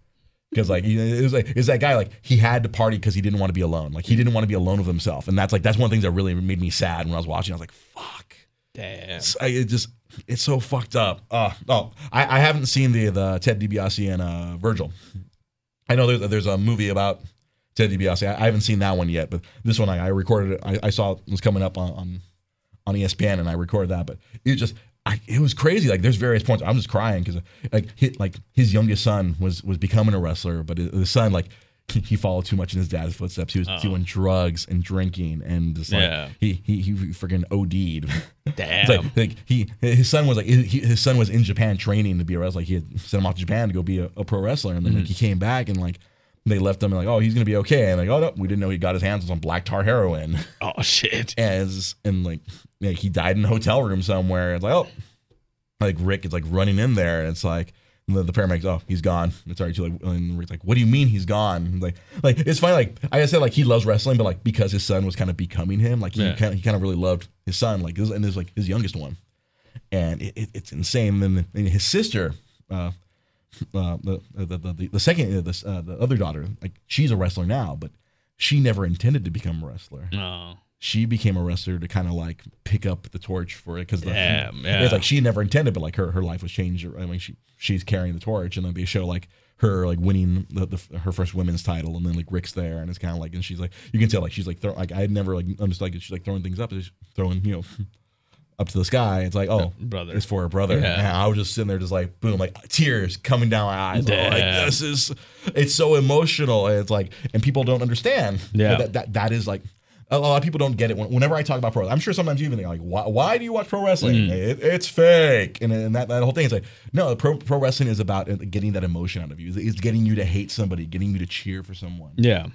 A: Because like it was like is that guy like he had to party because he didn't want to be alone. Like he didn't want to be alone with himself. And that's like that's one of the things that really made me sad when I was watching. I was like fuck.
B: Damn.
A: It's- I, it just it's so fucked up. Uh, oh I, I haven't seen the the Ted DiBiase and uh, Virgil. I know there's there's a movie about Ted DiBiase. I, I haven't seen that one yet but this one I, I recorded it. I, I saw it was coming up on, on on ESPN and I recorded that but it just I, it was crazy like there's various points I'm just crying because like his, like his youngest son was was becoming a wrestler but his, his son like he followed too much in his dad's footsteps. He was oh. doing drugs and drinking and just like
B: Yeah.
A: he he he freaking OD'd.
B: Damn.
A: Like, like he his son was like he, his son was in Japan training to be a wrestler. Like he had sent him off to Japan to go be a, a pro wrestler, and then like mm-hmm. he came back and like they left him like oh he's gonna be okay, and like oh no we didn't know he got his hands on some black tar heroin,
B: oh shit.
A: as and like like he died in a hotel room somewhere. It's like oh like Rick is like running in there, and it's like. The, the paramedics, oh, he's gone. It's already too like, and Rick's like, what do you mean he's gone? Like, like it's funny. Like I said, like he loves wrestling, but like because his son was kind of becoming him, like he
B: Yeah.
A: kind of, he kind of really loved his son, like his, and his like his youngest one and it, it, it's insane. And then and his sister, uh, uh, the, the, the the the second uh, the, uh, the other daughter, like she's a wrestler now, but she never intended to become a wrestler.
B: Oh.
A: She became a wrestler to kind of like pick up the torch for it because
B: Damn, yeah.
A: it's like she never intended, but like her her life was changed. I mean, she she's carrying the torch, and then they show like her like winning the, the her first women's title, and then like Rick's there, and it's kind of like, and she's like, you can tell like she's like throw, like I had never like understood like she's like throwing things up, just throwing you know up to the sky. It's like oh
B: brother.
A: it's for a brother.
B: Yeah.
A: And I was just sitting there, just like boom, like tears coming down my eyes. I'm like this is, it's so emotional. And it's like, and people don't understand.
B: Yeah.
A: that that, that is like. A lot of people don't get it. Whenever I talk about pro, I'm sure sometimes you even think like, why, why do you watch pro wrestling?
B: Mm.
A: It, it's fake, and, and that, that whole thing is like, no, pro, pro wrestling is about uh, getting that emotion out of you. It's- It's getting you to hate somebody, getting you to cheer for someone.
B: Yeah.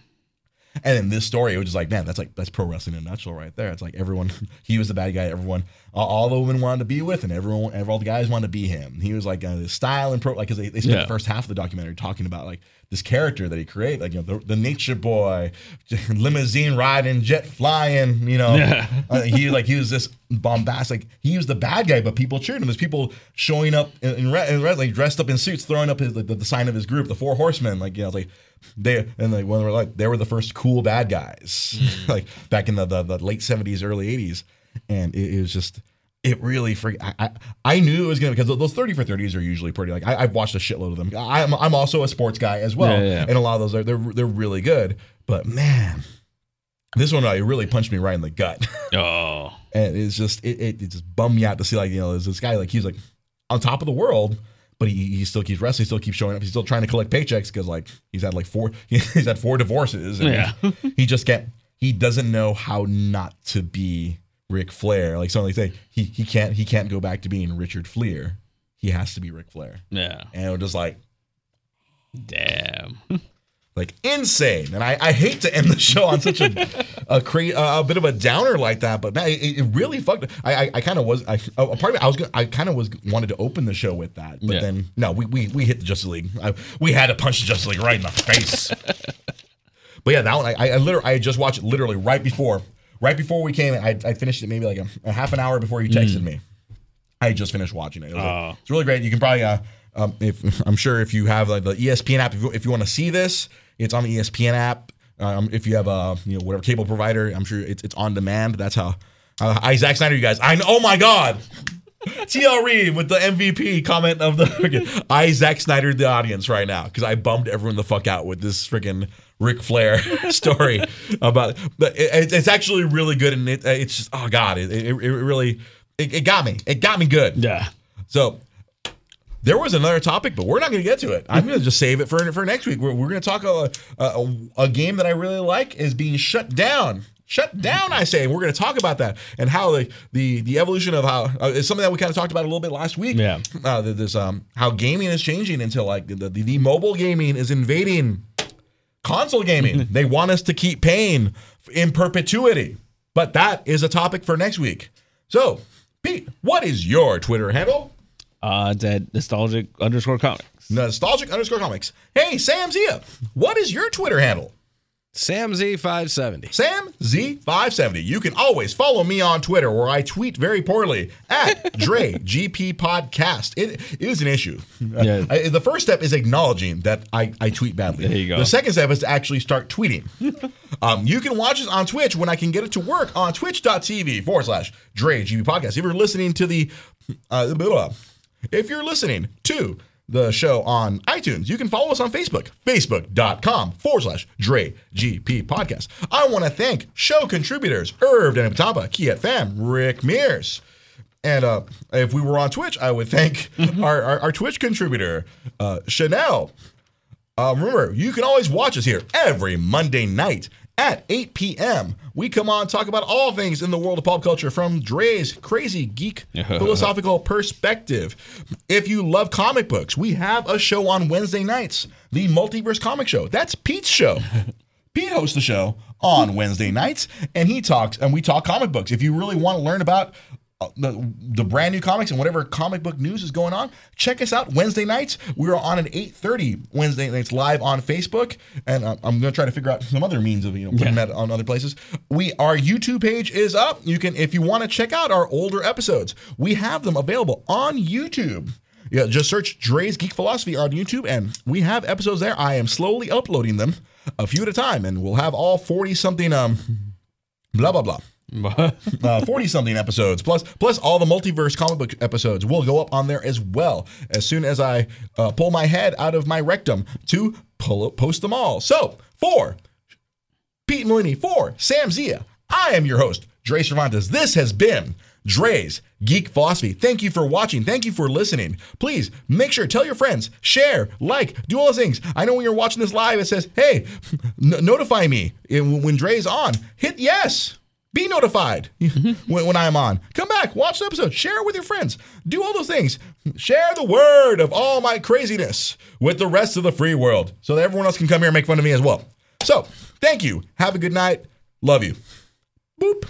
A: And in this story, it was just like, man, that's like that's pro wrestling in a nutshell, right there. It's like everyone, he was the bad guy. Everyone, all, the women wanted to be with, and everyone, all the guys wanted to be him. He was like uh, the style and pro, like, because they, they spent
B: Yeah.
A: the first half of the documentary talking about like this character that he created, like you know, the, the nature boy, limousine riding, jet flying, you know.
B: Yeah.
A: Uh, he like he was this bombastic. He was the bad guy, but people cheered him. There's people showing up in, in, red, in red, like dressed up in suits, throwing up his like, the, the sign of his group, the Four Horsemen. Like you know, like they and like when they were like they were the first cool bad guys, mm. like back in the, the the late '70s, early '80s, and it, it was just. It really freak. I, I I knew it was gonna because those thirty for thirties are usually pretty. Like I, I've watched a shitload of them. I'm I'm also a sports guy as well,
B: Yeah, yeah.
A: and a lot of those are they're they're really good. But man, this one it really punched me right in the gut.
B: Oh.
A: and it's just it, it, it just bummed me out to see like you know there's this guy like he's like on top of the world but he, he still keeps wrestling he still keeps showing up he's still trying to collect paychecks because like he's had like four he's had four divorces and
B: Yeah.
A: he just can't he doesn't know how not to be Ric Flair like something like say he he can't he can't go back to being Richard Fliehr he has to be Ric Flair
B: Yeah.
A: and it was just like
B: Damn.
A: like insane. And I, I hate to end the show on such a a, cra- a bit of a downer like that, but man, it, it really fucked. I I, I kind of was. I part of it, I was gonna, I kind of was wanted to open the show with that, but
B: Yeah.
A: then no, we we we hit the Justice League. I, we had to punch the Justice League right in the face. but yeah, that one I I, I literally I just watched it literally right before right before we came. in. I I finished it maybe like a, a half an hour before you texted me. I just finished watching it. It was like-
B: Oh.
A: it's really great. You can probably, uh, um, if I'm sure if you have like the ESPN app, if you, if you want to see this, it's on the ESPN app. Um, if you have a you know whatever cable provider, I'm sure it's it's on demand. That's how. Uh, I Zack Snyder, you guys. I know. Oh my God. TL Reed with the MVP comment of the freaking I Zack Snyder the audience right now because I bummed everyone the fuck out with this freaking Ric Flair story about. But it- it's actually really good and it, it's just oh god it, it, it really it, it got me it got me good.
B: Yeah.
A: So there was another topic, but we're not going to get to it. I'm going to just save it for for next week. We're, we're going to talk a, a a game that I really like is being shut down. Shut down, I say. And we're going to talk about that and how the the, the evolution of how uh, it's something that we kind of talked about a little bit last week.
B: Yeah.
A: uh, this um how gaming is changing until like the, the the mobile gaming is invading console gaming. they want us to keep paying in perpetuity, but that is a topic for next week. So, Pete, what is your Twitter handle?
B: Uh, it's at nostalgic underscore comics.
A: Nostalgic underscore comics. Hey, Sam Zia, what is your Twitter handle?
C: Sam Z570.
A: Sam Z570. You can always follow me on Twitter where I tweet very poorly at Dre GP Podcast. It, it is an issue.
B: Yeah.
A: I- the first step is acknowledging that I, I tweet badly.
B: There you go.
A: The second step is to actually start tweeting. um, you can watch us on Twitch when I can get it to work on twitch.tv forward slash Dre GP Podcast. If you're listening to the, uh, blah, blah, if you're listening to the show on iTunes, you can follow us on Facebook, facebook.com forward slash Dre GP Podcast. I want to thank show contributors Irv Denipatamba, Kiet Fam, Rick Mears. And uh, if we were on Twitch, I would thank our, our, our Twitch contributor, uh, Chanel, Uh, remember, you can always watch us here every Monday night at 8 p.m. We come on talk about all things in the world of pop culture from Dre's crazy geek philosophical perspective. If you love comic books, we have a show on Wednesday nights, the Multiverse Comic Show. That's Pete's show. Pete hosts the show on Wednesday nights, and he talks, and we talk comic books. If you really want to learn about the, the brand new comics and whatever comic book news is going on, check us out Wednesday nights. We are on at 8.30 Wednesday nights live on Facebook, and uh, I'm going to try to figure out some other means of you know putting that on other places. We Our YouTube page is up. You can, if you want to check out our older episodes, we have them available on YouTube. Yeah, just search Dre's Geek Philosophy on YouTube, and we have episodes there. I am slowly uploading them, a few at a time, and we'll have all forty something um, blah blah blah, uh, forty something episodes plus plus all the multiverse comic book episodes will go up on there as well as soon as I uh, pull my head out of my rectum to pull post them all. So for Pete Molini for Sam Zia. I am your host, Dre Cervantes. This has been Dre's Geek Philosophy. Thank you for watching. Thank you for listening. Please make sure tell your friends, share, like, do all those things. I know when you're watching this live, it says, "Hey, n- notify me when Dre's on." Hit yes. Be notified when, when I'm on. Come back, watch the episode, share it with your friends, do all those things. Share the word of all my craziness with the rest of the free world so that everyone else can come here and make fun of me as well. So, thank you. Have a good night. Love you. Boop.